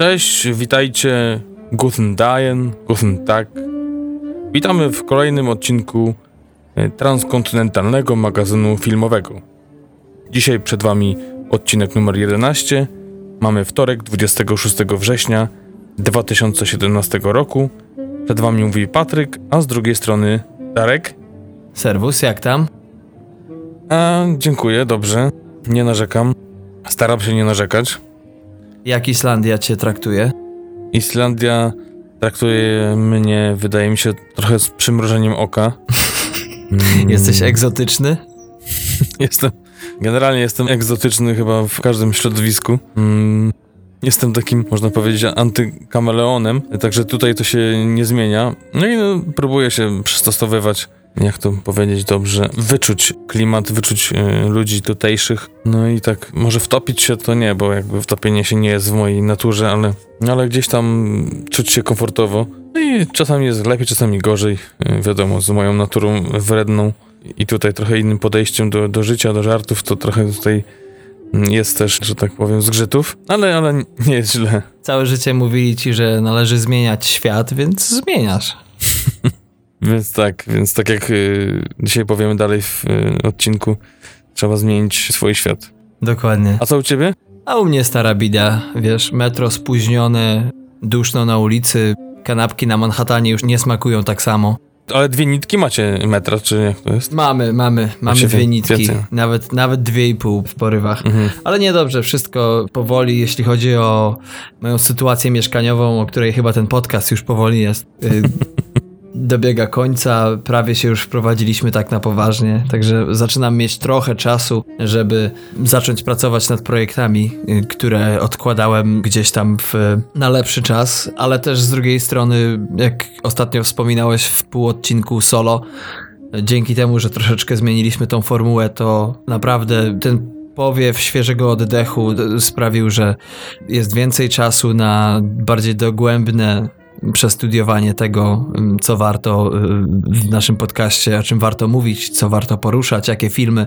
Cześć, witajcie. Guten Dagen, Guten Tag. Witamy w kolejnym odcinku e, transkontynentalnego magazynu filmowego. Dzisiaj przed Wami odcinek numer 11. Mamy wtorek, 26 września 2017 roku. Przed Wami mówi Patryk, a z drugiej strony Darek. Serwus, jak tam? A, dziękuję, dobrze. Nie narzekam. Staram się nie narzekać. Jak Islandia cię traktuje? Islandia traktuje mnie, wydaje mi się, trochę z przymrużeniem oka. Mm. Jesteś egzotyczny? jestem, generalnie jestem egzotyczny chyba w każdym środowisku. Mm. Jestem takim, można powiedzieć, antykameleonem, także tutaj to się nie zmienia. No i no, próbuję się przystosowywać jak to powiedzieć dobrze, wyczuć klimat, wyczuć y, ludzi tutejszych. No i tak, może wtopić się to nie, bo jakby wtopienie się nie jest w mojej naturze, ale, ale gdzieś tam czuć się komfortowo. No i czasami jest lepiej, czasami gorzej, y, wiadomo, z moją naturą wredną i tutaj trochę innym podejściem do, do życia, do żartów, to trochę tutaj jest też, że tak powiem, zgrzytów, ale, ale nie jest źle. Całe życie mówili ci, że należy zmieniać świat, więc zmieniasz. Więc tak, więc tak jak y, dzisiaj powiemy dalej w y, odcinku, trzeba zmienić swój świat. Dokładnie. A co u ciebie? A u mnie stara bida, wiesz, metro spóźnione, duszno na ulicy, kanapki na Manhattanie już nie smakują tak samo. Ale dwie nitki macie metra, czy jak to jest? Mamy, mamy, mamy dwie nitki. Nawet, nawet dwie i pół w porywach. Mhm. Ale niedobrze, wszystko powoli, jeśli chodzi o moją sytuację mieszkaniową, o której chyba ten podcast już powoli jest. Y, dobiega końca, prawie się już wprowadziliśmy tak na poważnie, także zaczynam mieć trochę czasu, żeby zacząć pracować nad projektami, y, które odkładałem gdzieś tam w, na lepszy czas, ale też z drugiej strony, jak ostatnio wspominałeś w półodcinku solo, dzięki temu, że troszeczkę zmieniliśmy tą formułę, to naprawdę ten powiew świeżego oddechu sprawił, że jest więcej czasu na bardziej dogłębne przestudiowanie tego, mm, co warto y, w naszym podcaście, o czym warto mówić, co warto poruszać, jakie filmy.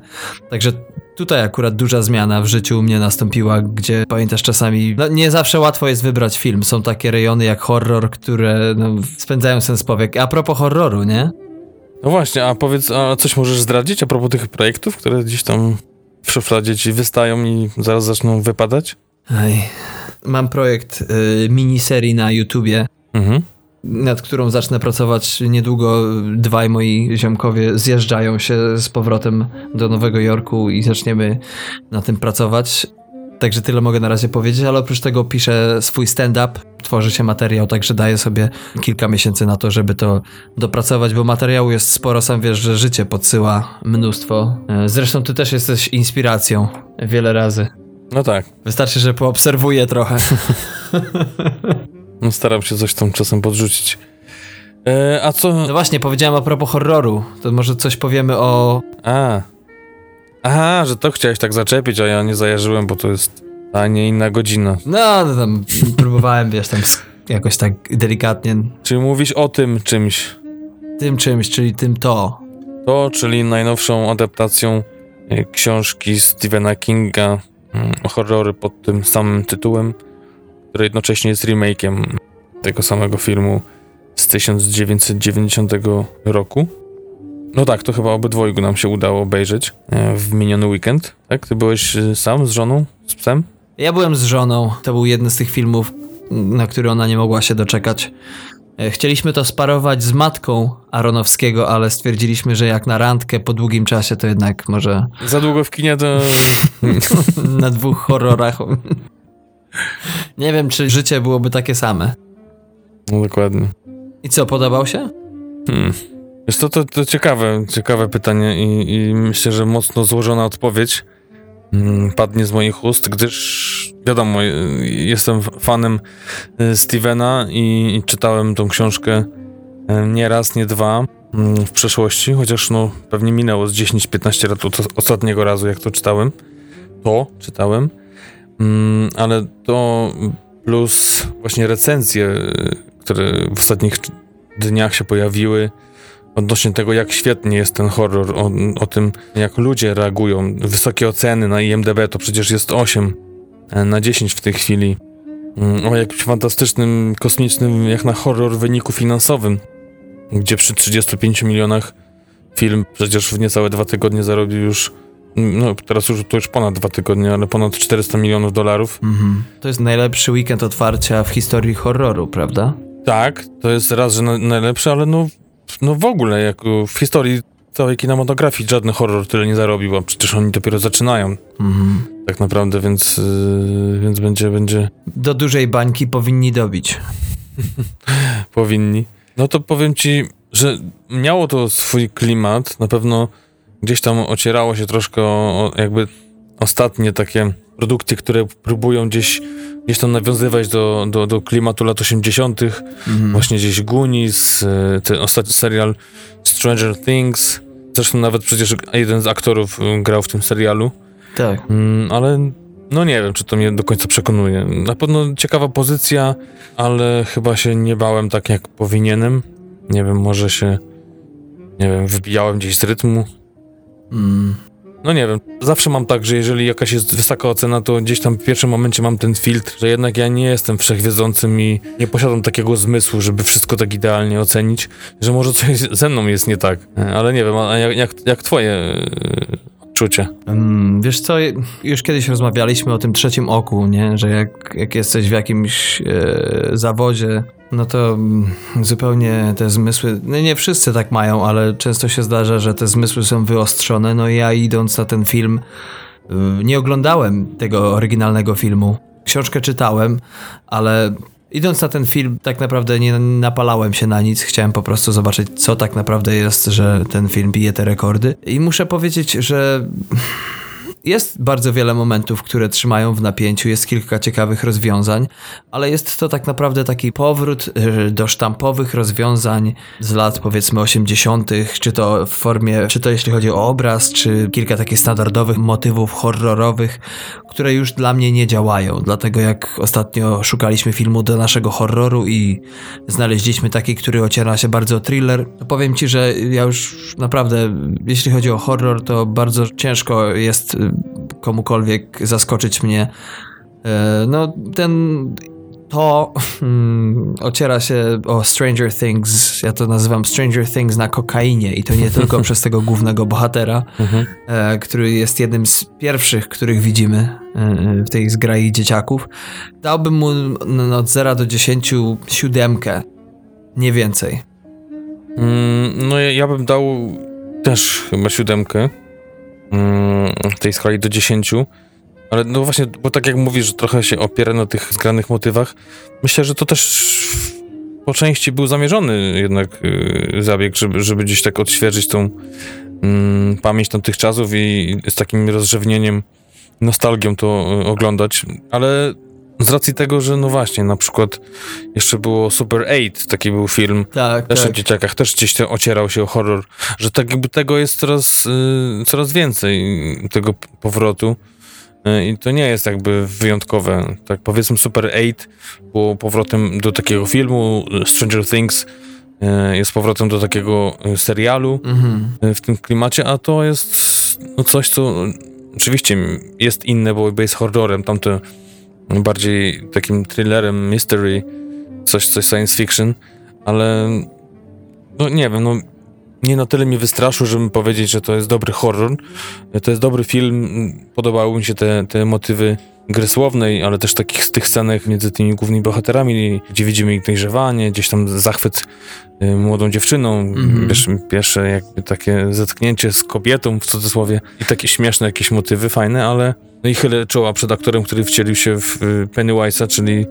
Także tutaj akurat duża zmiana w życiu u mnie nastąpiła, gdzie pamiętasz czasami, no nie zawsze łatwo jest wybrać film. Są takie rejony jak horror, które no, spędzają sens powiek. A propos horroru, nie? No właśnie, a powiedz, a coś możesz zdradzić a propos tych projektów, które gdzieś tam w szufladzie ci wystają i zaraz zaczną wypadać? Ej. Mam projekt y, miniserii na YouTubie mhm. nad którą zacznę pracować niedługo. Dwaj moi ziomkowie zjeżdżają się z powrotem do Nowego Jorku i zaczniemy na tym pracować. Także tyle mogę na razie powiedzieć, ale oprócz tego piszę swój stand-up, tworzy się materiał, także daję sobie kilka miesięcy na to, żeby to dopracować, bo materiału jest sporo, sam wiesz, że życie podsyła mnóstwo. Zresztą ty też jesteś inspiracją wiele razy. No tak. Wystarczy, że poobserwuję trochę. No staram się coś tam czasem podrzucić. E, a co... No właśnie, powiedziałem a propos horroru. To może coś powiemy o... A. Aha, że to chciałeś tak zaczepić, a ja nie zajarzyłem, bo to jest a nie inna godzina. No, no tam próbowałem, wiesz, tam jakoś tak delikatnie. Czy mówisz o tym czymś? Tym czymś, czyli tym to. To, czyli najnowszą adaptacją e, książki Stephena Kinga, mm, horrory pod tym samym tytułem który jednocześnie jest remakiem tego samego filmu z 1990 roku. No tak, to chyba obydwojgu nam się udało obejrzeć e, w miniony weekend, tak? Ty byłeś e, sam z żoną, z psem? Ja byłem z żoną. To był jeden z tych filmów, na który ona nie mogła się doczekać. E, chcieliśmy to sparować z matką Aronowskiego, ale stwierdziliśmy, że jak na randkę po długim czasie, to jednak może. Za długo w kinie to. na dwóch horrorach. Nie wiem, czy życie byłoby takie same. No dokładnie. I co, podobał się? Hmm. Wiesz, to, to, to ciekawe, ciekawe pytanie i, i myślę, że mocno złożona odpowiedź hmm, padnie z moich ust, gdyż wiadomo, jestem fanem y, Stevena i, i czytałem tą książkę y, nie raz, nie dwa hmm, w przeszłości, chociaż no pewnie minęło z 10-15 lat od ostatniego razu, jak to czytałem. To czytałem. Mm, ale to plus właśnie recenzje, które w ostatnich dniach się pojawiły odnośnie tego, jak świetnie jest ten horror, o, o tym, jak ludzie reagują. Wysokie oceny na IMDb to przecież jest 8 e, na 10 w tej chwili. mm, o jakimś fantastycznym, kosmicznym, jak na horror wyniku finansowym, gdzie przy 35 milionach film przecież w niecałe dwa tygodnie zarobił już no teraz już to już ponad dwa tygodnie, ale ponad 400 milionów dolarów. Mhm. To jest najlepszy weekend otwarcia w historii horroru, prawda? Tak, to jest raz, że na, najlepszy, ale no, no w ogóle, jak w historii całej kinematografii żadny horror tyle nie zarobił, a przecież oni dopiero zaczynają. Mhm. Tak naprawdę, więc, yy, więc będzie, będzie... Do dużej bańki powinni dobić. powinni. No to powiem ci, że miało to swój klimat, na pewno gdzieś tam ocierało się troszkę o, jakby ostatnie takie produkty, które próbują gdzieś, gdzieś tam nawiązywać do, do, do klimatu lat 80., mhm. właśnie gdzieś Goonies, e, ten ostatni serial Stranger Things. Zresztą nawet przecież jeden z aktorów e, grał w tym serialu. Tak. Mm, ale no nie wiem, czy to mnie do końca przekonuje. Na pewno ciekawa pozycja, ale chyba się nie bałem tak, jak powinienem. Nie wiem, może się, nie wiem, wybijałem gdzieś z rytmu. Mm. No nie wiem, zawsze mam tak, że jeżeli jakaś jest wysoka ocena, to gdzieś tam w pierwszym momencie mam ten filtr, że jednak ja nie jestem wszechwiedzącym i nie posiadam takiego zmysłu, żeby wszystko tak idealnie ocenić, że może coś ze mną jest nie tak. Ale nie wiem, a jak, jak, jak twoje e, odczucie? Um, wiesz co, już kiedyś rozmawialiśmy o tym trzecim oku, nie? Że jak, jak jesteś w jakimś e, zawodzie, no to mm, zupełnie te zmysły, no nie wszyscy tak mają, ale często się zdarza, że te zmysły są wyostrzone. No ja idąc na ten film, y, nie oglądałem tego oryginalnego filmu. Książkę czytałem, ale idąc na ten film, tak naprawdę nie napalałem się na nic. Chciałem po prostu zobaczyć, co tak naprawdę jest, że ten film bije te rekordy. I muszę powiedzieć, że jest bardzo wiele momentów, które trzymają w napięciu, jest kilka ciekawych rozwiązań, ale jest to tak naprawdę taki powrót y, do sztampowych rozwiązań z lat powiedzmy 80., czy to w formie, czy to jeśli chodzi o obraz, czy kilka takich standardowych motywów horrorowych, które już dla mnie nie działają. Dlatego jak ostatnio szukaliśmy filmu do naszego horroru i znaleźliśmy taki, który ociera się bardzo thriller, to powiem ci, że ja już naprawdę, jeśli chodzi o horror, to bardzo ciężko jest y, komukolwiek zaskoczyć mnie. E, no, ten to hmm, ociera się o Stranger Things. Ja to nazywam Stranger Things na kokainie i to nie tylko przez tego głównego bohatera, mhm. e, który jest jednym z pierwszych, których widzimy e, w tej zgrai dzieciaków. Dałbym mu no, od 0 do 10 siódemkę, nie więcej. Mm, no ja, ja bym dał też chyba siódemkę mm, tej skali do 10. Ale no właśnie, bo tak jak mówisz, że trochę się opiera na tych zgranych motywach, myślę, że to też po części był zamierzony jednak yy, zabieg, żeby, żeby gdzieś tak odświeżyć tą yy, pamięć tamtych czasów i z takim rozrzewnieniem, nostalgią to yy, oglądać, ale z racji tego, że no właśnie, na przykład jeszcze było Super 8, taki był film, tak, też tak. o dzieciakach, też gdzieś tam ocierał się o horror, że tak jakby tego jest coraz, y, coraz więcej, tego powrotu. Y, I to nie jest jakby wyjątkowe. Tak powiedzmy Super 8 było powrotem do takiego filmu, Stranger Things y, jest powrotem do takiego serialu mhm. w tym klimacie, a to jest no coś, co oczywiście jest inne, bo jest horrorem, tamte bardziej takim thrillerem, mystery, coś, coś science fiction, ale no nie wiem, no nie na tyle mnie wystraszył, żebym powiedzieć, że to jest dobry horror. To jest dobry film, podobały mi się te, te motywy gry słownej, ale też takich z tych scenek między tymi głównymi bohaterami, gdzie widzimy ich dojrzewanie, gdzieś tam zachwyt y, młodą dziewczyną, mm -hmm. pierwsze jakby takie zetknięcie z kobietą w cudzysłowie i takie śmieszne jakieś motywy fajne, ale no i chylę czoła przed aktorem, który wcielił się w y, Pennywise'a, czyli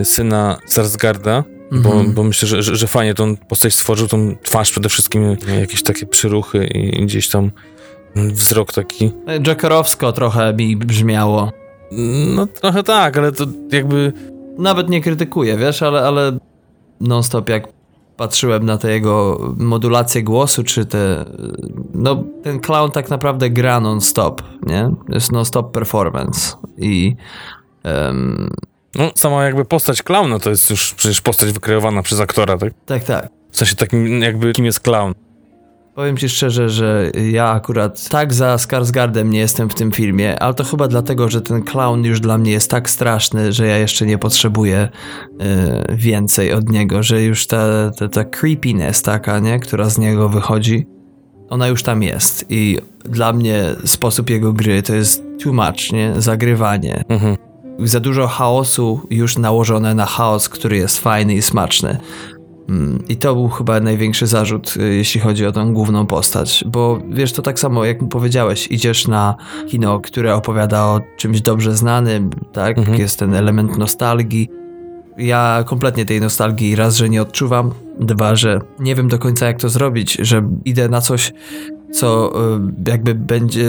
y, syna Sarsgarda, bo, mhm. bo myślę, że, że, że fajnie tą postać stworzył, tą twarz przede wszystkim, jakieś takie przyruchy i gdzieś tam wzrok taki. Jokerowsko trochę mi brzmiało. No trochę tak, ale to jakby... Nawet nie krytykuję, wiesz, ale, ale non-stop jak patrzyłem na te jego modulacje głosu, czy te... No, ten clown tak naprawdę gra non-stop, nie? Jest non-stop performance i... Um... No, sama jakby postać klauna to jest już przecież postać wykreowana przez aktora, tak? Tak, tak. W sensie takim jakby kim jest clown. Powiem ci szczerze, że ja akurat tak za Skarsgardem nie jestem w tym filmie, ale to chyba dlatego, że ten clown już dla mnie jest tak straszny, że ja jeszcze nie potrzebuję y, więcej od niego, że już ta, ta, ta creepiness taka, nie, która z niego wychodzi, ona już tam jest i dla mnie sposób jego gry to jest too much, nie, zagrywanie. Mhm. Za dużo chaosu już nałożone na chaos, który jest fajny i smaczny. Mm, I to był chyba największy zarzut, y, jeśli chodzi o tą główną postać, bo wiesz, to tak samo jak mu powiedziałeś, idziesz na kino, które opowiada o czymś dobrze znanym, tak? Mhm. Jest ten element nostalgii. Ja kompletnie tej nostalgii raz, że nie odczuwam, dwa, że nie wiem do końca jak to zrobić, że idę na coś, co y, jakby będzie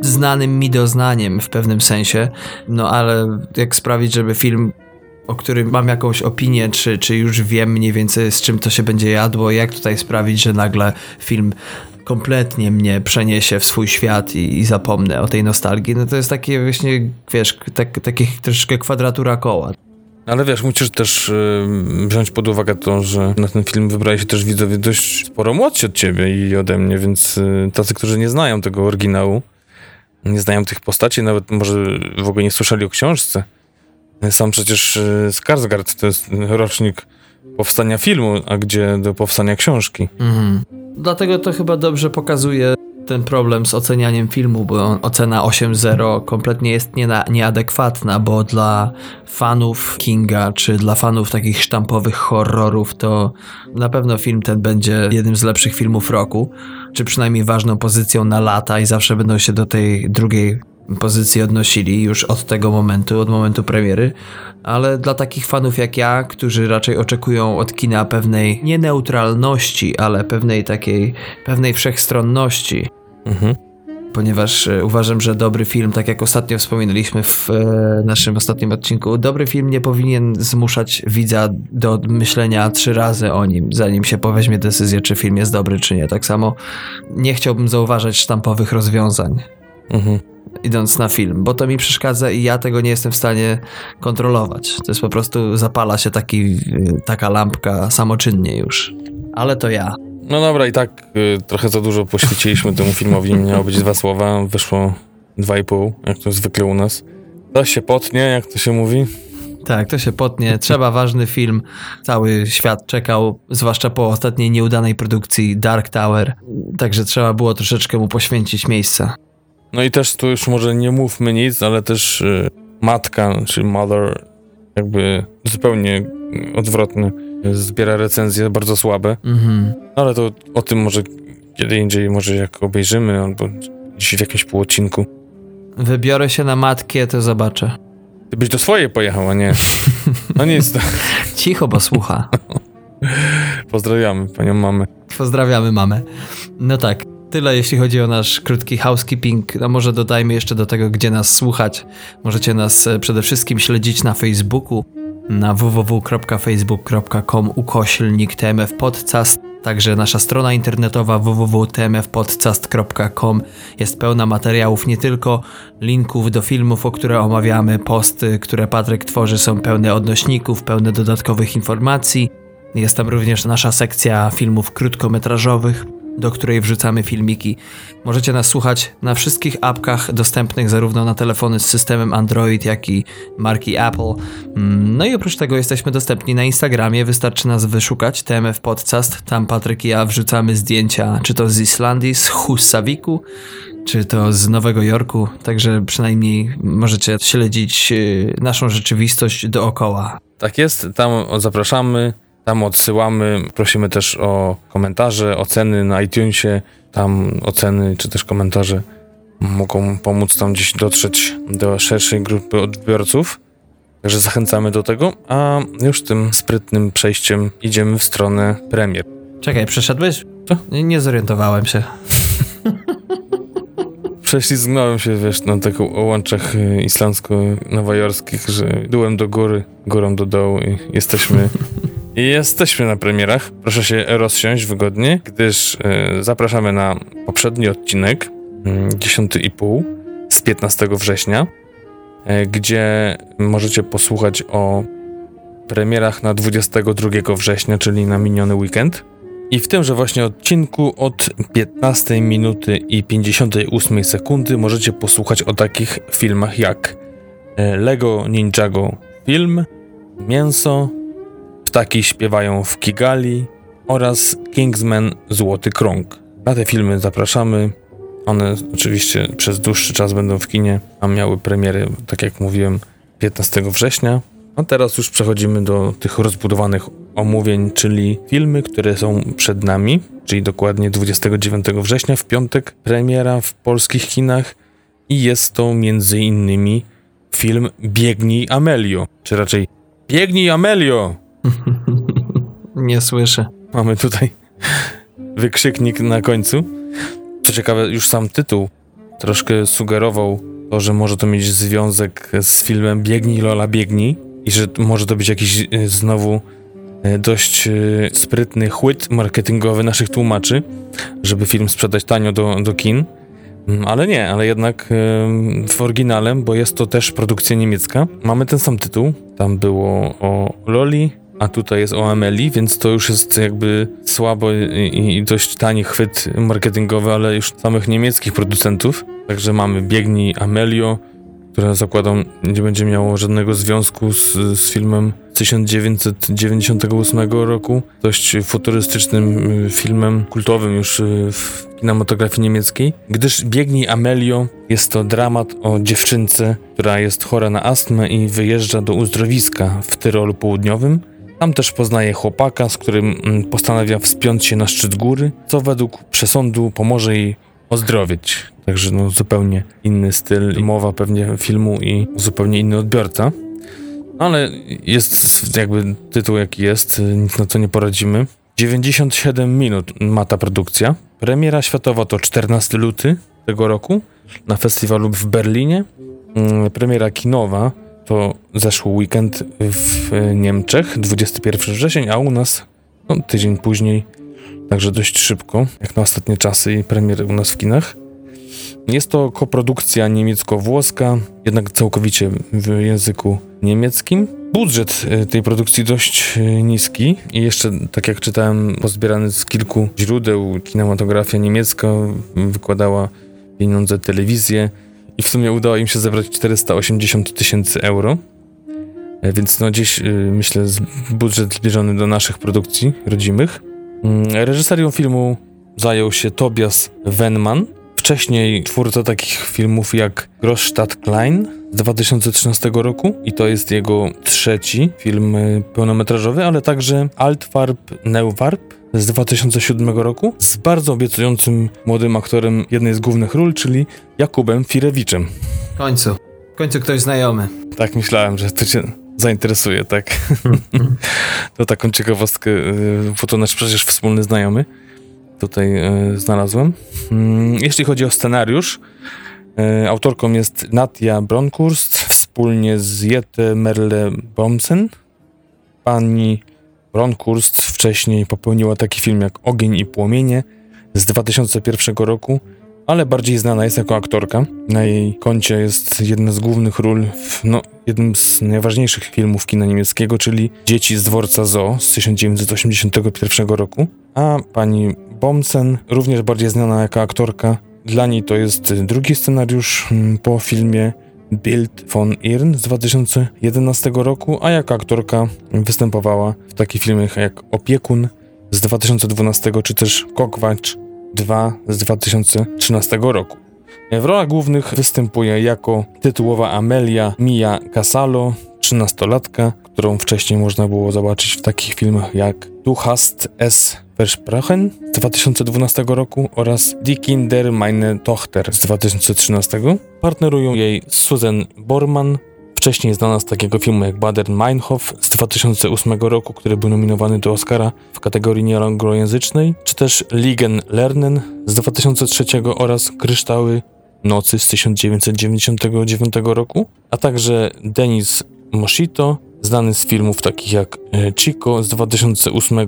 znanym mi doznaniem w pewnym sensie, no ale jak sprawić, żeby film o którym mam jakąś opinię, czy, czy już wiem mniej więcej z czym to się będzie jadło, jak tutaj sprawić, że nagle film kompletnie mnie przeniesie w swój świat i, i zapomnę o tej nostalgii, no to jest takie właśnie, wiesz, tak, takie troszeczkę kwadratura koła. Ale wiesz, musisz też y, wziąć pod uwagę to, że na ten film wybrali się też widzowie dość sporo młodsi od ciebie i ode mnie, więc y, tacy, którzy nie znają tego oryginału, nie znają tych postaci, nawet może w ogóle nie słyszeli o książce, sam przecież y, Skarsgård to jest rocznik powstania filmu, a gdzie do powstania książki. Mhm. Dlatego to chyba dobrze pokazuje ten problem z ocenianiem filmu, bo ocena 8.0 kompletnie jest nie na, nieadekwatna, bo dla fanów Kinga, czy dla fanów takich sztampowych horrorów, to na pewno film ten będzie jednym z lepszych filmów roku, czy przynajmniej ważną pozycją na lata i zawsze będą się do tej drugiej pozycji odnosili już od tego momentu, od momentu premiery, ale dla takich fanów jak ja, którzy raczej oczekują od kina pewnej nie neutralności, ale pewnej takiej, pewnej wszechstronności, mhm. ponieważ e, uważam, że dobry film, tak jak ostatnio wspominaliśmy w e, naszym ostatnim odcinku, dobry film nie powinien zmuszać widza do myślenia trzy razy o nim, zanim się poweźmie decyzję, czy film jest dobry, czy nie. Tak samo nie chciałbym zauważać sztampowych rozwiązań. Mhm idąc na film, bo to mi przeszkadza i ja tego nie jestem w stanie kontrolować. To jest po prostu zapala się taki, taka lampka samoczynnie już. Ale to ja. No dobra, i tak y, trochę za dużo poświęciliśmy temu filmowi. Miało być dwa słowa, wyszło dwa i pół, jak to zwykle u nas. To się potnie, jak to się mówi. Tak, to się potnie. Trzeba ważny film. Cały świat czekał, zwłaszcza po ostatniej nieudanej produkcji Dark Tower. Także trzeba było troszeczkę mu poświęcić miejsca. No i też tu już może nie mówmy nic, ale też y, matka, czy mother, jakby zupełnie odwrotny, zbiera recenzje bardzo słabe. Mhm. Ale to o tym może kiedy indziej, może jak obejrzymy, albo gdzieś w jakimś półodcinku. Wybiorę się na matkę, to zobaczę. Ty byś do swojej pojechał, a nie. No nic. To... Cicho, bo słucha. Pozdrawiamy panią mamę. Pozdrawiamy mamę. No tak. Tyle jeśli chodzi o nasz krótki housekeeping. No może dodajmy jeszcze do tego, gdzie nas słuchać. Możecie nas e, przede wszystkim śledzić na Facebooku na www.facebook.com ukoślnik tmf podcast. Także nasza strona internetowa www.tmfpodcast.com jest pełna materiałów, nie tylko linków do filmów, o które omawiamy, posty, które Patryk tworzy, są pełne odnośników, pełne dodatkowych informacji. Jest tam również nasza sekcja filmów krótkometrażowych do której wrzucamy filmiki. Możecie nas słuchać na wszystkich apkach dostępnych zarówno na telefony z systemem Android, jak i marki Apple. Mm, no i oprócz tego jesteśmy dostępni na Instagramie, wystarczy nas wyszukać, TMF Podcast. Tam Patryk i ja wrzucamy zdjęcia, czy to z Islandii, z Hussaviku, czy to z Nowego Jorku, także przynajmniej możecie śledzić y, naszą rzeczywistość dookoła. Tak jest, tam zapraszamy. Tam odsyłamy, prosimy też o komentarze, oceny na iTunesie. Tam oceny czy też komentarze mogą pomóc tam gdzieś dotrzeć do szerszej grupy odbiorców. Także zachęcamy do tego, a już tym sprytnym przejściem idziemy w stronę premier. Czekaj, przeszedłeś? Co? Nie, nie zorientowałem się. Prześlizgnąłem się, wiesz, na tych łączach y, islandzko-nowojorskich, że dułem do góry, górą do dołu i jesteśmy jesteśmy na premierach. Proszę się rozsiąść wygodnie, gdyż y, zapraszamy na poprzedni odcinek, y, 10,5 z 15 września, y, gdzie możecie posłuchać o premierach na 22 września, czyli na miniony weekend. I w tymże właśnie odcinku od 15 minuty i 58 sekundy możecie posłuchać o takich filmach jak e, Lego Ninjago film, Mięso, Ptaki śpiewają w Kigali oraz Kingsman Złoty Krąg. Na te filmy zapraszamy. One oczywiście przez dłuższy czas będą w kinie, a miały premiery, tak jak mówiłem, 15 września. A teraz już przechodzimy do tych rozbudowanych omówień, czyli filmy, które są przed nami, czyli dokładnie 29 września w piątek premiera w polskich kinach i jest to między innymi film Biegnij Amelio, czy raczej Biegnij Amelio! Nie słyszę. Mamy tutaj wykrzyknik na końcu. Co ciekawe, już sam tytuł troszkę sugerował to, że może to mieć związek z filmem Biegnij Lola Biegnij i że może to być jakiś e, znowu e, dość e, sprytny chłyt marketingowy naszych tłumaczy, żeby film sprzedać tanio do, do kin. Mm, ale nie, ale jednak w oryginale, bo jest to też produkcja niemiecka, mamy ten sam tytuł. Tam było o Loli, a tutaj jest o Ameli, więc to już jest jakby słabo i, i, dość tani chwyt marketingowy, ale już samych niemieckich producentów. Także mamy Biegnij Amelio, które zakładam nie będzie miało żadnego związku z, z filmem 1998 roku, dość futurystycznym y, filmem, kultowym już y, w kinematografii niemieckiej, gdyż Biegnij Amelio jest to dramat o dziewczynce, która jest chora na astmę i wyjeżdża do uzdrowiska w Tyrolu Południowym. Tam też poznaje chłopaka, z którym mm, postanawia wspiąć się na szczyt góry, co według przesądu pomoże jej ozdrowieć. Także no, zupełnie inny styl, mowa pewnie filmu i zupełnie inny odbiorca. Ale jest jakby tytuł jaki jest, nic na co nie poradzimy. 97 minut ma ta produkcja. Premiera światowa to 14 luty tego roku na festiwalu w Berlinie. Mm, premiera kinowa to zeszły weekend w Niemczech, 21 wrzesień, a u nas no, tydzień później, także dość szybko, jak na ostatnie czasy i premiery u nas w kinach. Jest to koprodukcja niemiecko-włoska, jednak całkowicie w języku niemieckim. Budżet e, tej produkcji dość e, niski i jeszcze, tak jak czytałem, pozbierany z kilku źródeł, kinematografia niemiecka wykładała pieniądze, telewizję i w sumie udało im się zebrać 480 tysięcy euro. E, więc no gdzieś myślę budżet zbliżony do naszych produkcji rodzimych. Mm, reżyserią filmu zajął się Tobias Wenman, Wcześniej twórca takich filmów jak Großstadt Klein z 2013 roku i to jest jego trzeci film e, pełnometrażowy, ale także Altwarp Neuwarp z 2007 roku z bardzo obiecującym młodym aktorem jednej z głównych ról, czyli Jakubem Firewiczem. W końcu. W końcu ktoś znajomy. Tak myślałem, że to cię zainteresuje, tak? to taką ciekawostkę, e, bo to nasz przecież wspólny znajomy tutaj e, znalazłem. Mm, jeśli chodzi o scenariusz, e, autorką jest Natia Bronkurst wspólnie z Jette Merle Bomsen. Pani Bronkurst wcześniej popełniła taki film jak Ogień i Płomienie z 2001 roku, ale bardziej znana jest jako aktorka. Na jej koncie jest jedna z głównych ról w no, jednym z najważniejszych filmów kina niemieckiego, czyli Dzieci z dworca Zoo z 1981 roku. A pani Bomsen, również bardziej znana jako aktorka. Dla niej to jest drugi scenariusz mm, po filmie Bild von Irn z 2011 roku, a jako aktorka występowała w takich filmach jak Opiekun z 2012 czy też Kokwacz 2 z 2013 roku. W rolach głównych występuje jako tytułowa Amelia Mia Casalo, 13-latka, którą wcześniej można było zobaczyć w takich filmach jak Du hast es versprochen z 2012 roku oraz Die Kinder meine Tochter z 2013. Partnerują jej Susan Borman, wcześniej znana z takiego filmu jak Bader Meinhof z 2008 roku, który był nominowany do Oscara w kategorii nieanglojęzycznej, czy też Ligen Lernen z 2003 oraz Kryształy Nocy z 1999 roku, a także Denis Moshito, znany z filmów takich jak e, Chico z 2008,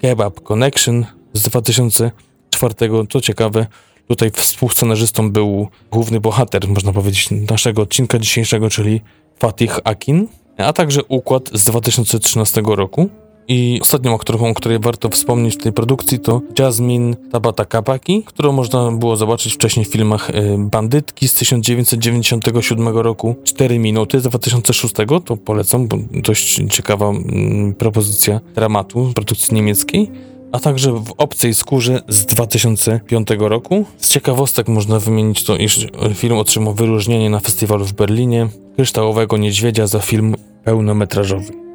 Kebab Connection z 2004. To ciekawe, tutaj współscenarzystą był główny bohater, można powiedzieć, naszego odcinka dzisiejszego, czyli Fatih Akin, a także Układ z 2013 roku. I ostatnią aktorką, o której warto wspomnieć w tej produkcji to Jasmine Tabata Kapaki, którą można było zobaczyć wcześniej w filmach y, Bandytki z 1997 roku, 4 minuty z 2006, to polecam, bo dość ciekawa mm, propozycja dramatu produkcji niemieckiej a także w Obcej Skórze z 2005 roku. Z ciekawostek można wymienić to, iż film otrzymał wyróżnienie na festiwalu w Berlinie Kryształowego Niedźwiedzia za film pełnometrażowy.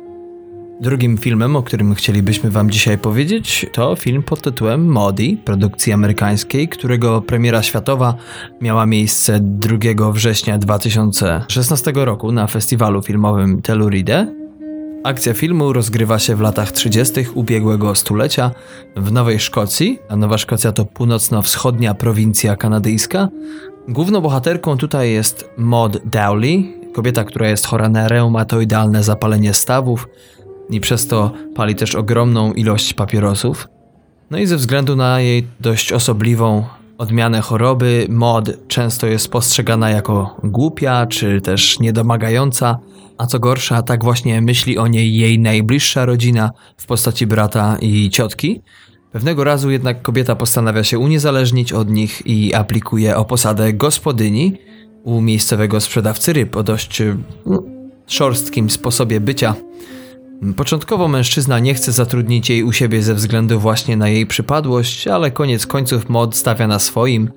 Drugim filmem, o którym chcielibyśmy Wam dzisiaj powiedzieć, to film pod tytułem Modi, produkcji amerykańskiej, którego premiera światowa miała miejsce 2 września 2016 roku na festiwalu filmowym Telluride. Akcja filmu rozgrywa się w latach 30. ubiegłego stulecia w Nowej Szkocji, a Nowa Szkocja to północno-wschodnia prowincja kanadyjska. Główną bohaterką tutaj jest Maud Dowley, kobieta, która jest chora na reumatoidalne zapalenie stawów, i przez to pali też ogromną ilość papierosów. No i ze względu na jej dość osobliwą odmianę choroby, mod często jest postrzegana jako głupia czy też niedomagająca, a co gorsza, tak właśnie myśli o niej jej najbliższa rodzina w postaci brata i ciotki. Pewnego razu jednak kobieta postanawia się uniezależnić od nich i aplikuje o posadę gospodyni u miejscowego sprzedawcy ryb o dość no, szorstkim sposobie bycia. Początkowo mężczyzna nie chce zatrudnić jej u siebie ze względu właśnie na jej przypadłość, ale koniec końców mod stawia na swoim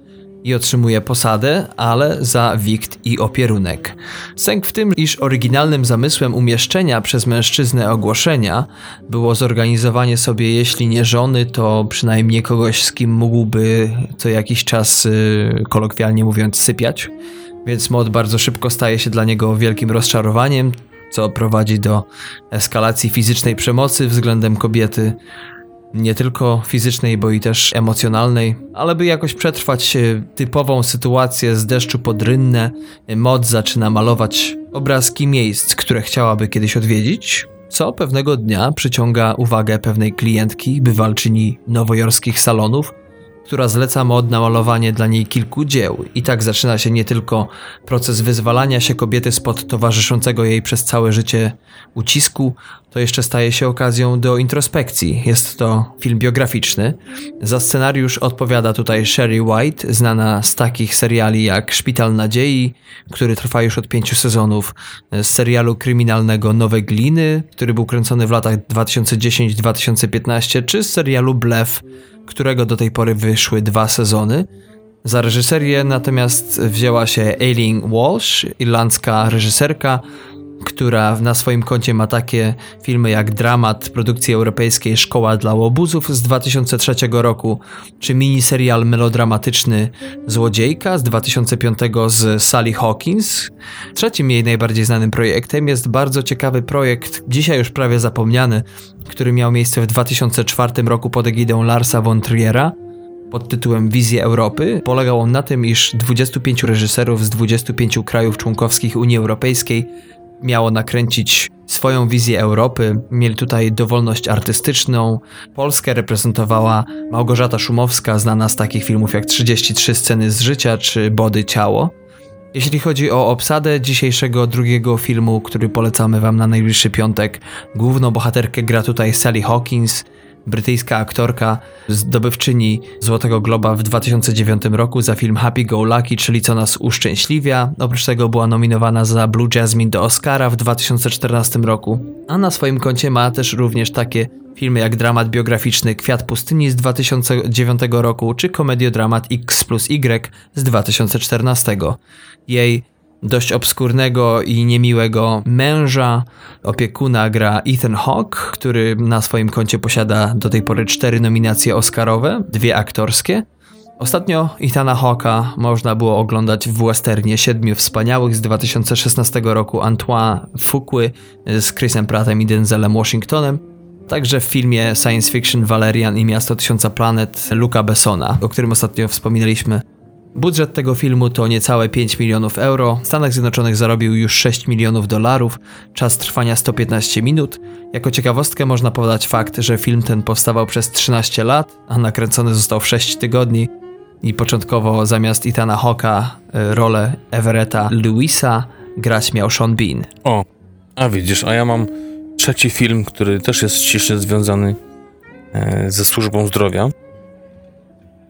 i otrzymuje posadę, ale za wikt i opierunek. Sęk w tym, iż oryginalnym zamysłem umieszczenia przez mężczyznę ogłoszenia było zorganizowanie sobie, jeśli nie żony, to przynajmniej kogoś, z kim mógłby co jakiś czas, yy, kolokwialnie mówiąc, sypiać. Więc mod bardzo szybko staje się dla niego wielkim rozczarowaniem, co prowadzi do eskalacji fizycznej przemocy względem kobiety, nie tylko fizycznej, bo i też emocjonalnej, ale by jakoś przetrwać typową sytuację z deszczu pod rynne, Mod zaczyna malować obrazki miejsc, które chciałaby kiedyś odwiedzić, co pewnego dnia przyciąga uwagę pewnej klientki, bywalczyni nowojorskich salonów, która zleca mod na malowanie dla niej kilku dzieł. I tak zaczyna się nie tylko proces wyzwalania się kobiety spod towarzyszącego jej przez całe życie ucisku, to jeszcze staje się okazją do introspekcji. Jest to film biograficzny. Za scenariusz odpowiada tutaj Sherry White, znana z takich seriali jak Szpital Nadziei, który trwa już od pięciu sezonów, z serialu kryminalnego Nowe Gliny, który był kręcony w latach 2010-2015, czy z serialu Blef, którego do tej pory wyszły dwa sezony. Za reżyserię natomiast wzięła się Aileen Walsh, irlandzka reżyserka, która na swoim koncie ma takie filmy jak dramat produkcji europejskiej Szkoła dla łobuzów z 2003 roku, czy miniserial melodramatyczny Złodziejka z 2005 z Sally Hawkins. Trzecim jej najbardziej znanym projektem jest bardzo ciekawy projekt, dzisiaj już prawie zapomniany, który miał miejsce w 2004 roku pod egidą Larsa von Triera pod tytułem Wizje Europy. Polegał on na tym, iż 25 reżyserów z 25 krajów członkowskich Unii Europejskiej miało nakręcić swoją wizję Europy. Mieli tutaj dowolność artystyczną. Polskę reprezentowała Małgorzata Szumowska, znana z takich filmów jak 33 sceny z życia czy Body Ciało. Jeśli chodzi o obsadę dzisiejszego drugiego filmu, który polecamy Wam na najbliższy piątek, główną bohaterkę gra tutaj Sally Hawkins, brytyjska aktorka, zdobywczyni Złotego Globa w 2009 roku za film Happy Go Lucky, czyli Co nas uszczęśliwia. Oprócz tego była nominowana za Blue Jasmine do Oscara w 2014 roku, a na swoim koncie ma też również takie filmy jak dramat biograficzny Kwiat Pustyni z 2009 roku, czy komediodramat X plus Y z 2014. Jej dość obskurnego i niemiłego męża, opiekuna gra Ethan Hawke, który na swoim koncie posiada do tej pory cztery nominacje Oscarowe, dwie aktorskie. Ostatnio Ethana Hawke'a można było oglądać w westernie Siedmiu Wspaniałych z 2016 roku Antoine Fuqua z Chrisem Prattem i Denzelem Washingtonem, także w filmie science fiction Valerian i Miasto Tysiąca Planet Luca Bessona, o którym ostatnio wspominaliśmy Budżet tego filmu to niecałe 5 milionów euro. W Stanach Zjednoczonych zarobił już 6 milionów dolarów. Czas trwania 115 minut. Jako ciekawostkę można podać fakt, że film ten powstawał przez 13 lat, a nakręcony został w 6 tygodni. I początkowo zamiast Ethana Hawke'a e, rolę Everetta Lewisa grać miał Sean Bean. O, a widzisz, a ja mam trzeci film, który też jest ściśle związany e, ze służbą zdrowia.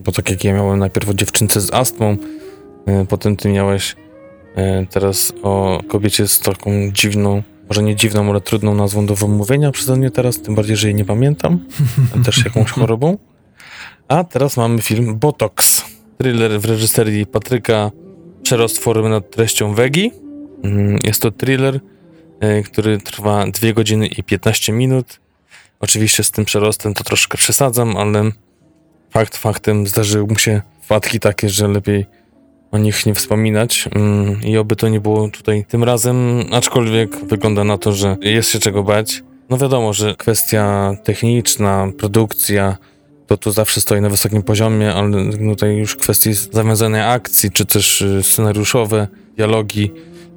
Bo tak jak ja miałem najpierw o dziewczynce z astmą, e, potem ty miałeś e, teraz o kobiecie z taką dziwną, może nie dziwną, ale trudną nazwą do wymówienia przeze mnie teraz, tym bardziej, że jej nie pamiętam, też jakąś chorobą. A teraz mamy film Botox, thriller w reżyserii Patryka Przerost formy nad treścią Wegi. Mm, jest to thriller, e, który trwa 2 godziny i 15 minut. Oczywiście z tym przerostem to troszkę przesadzam, ale fakt faktem zdarzyły mu się wpadki takie, że lepiej o nich nie wspominać mm, i oby to nie było tutaj tym razem, aczkolwiek wygląda na to, że jest się czego bać. No wiadomo, że kwestia techniczna, produkcja, to to zawsze stoi na wysokim poziomie, ale tutaj już kwestie zawiązanej akcji, czy też y, scenariuszowe, dialogi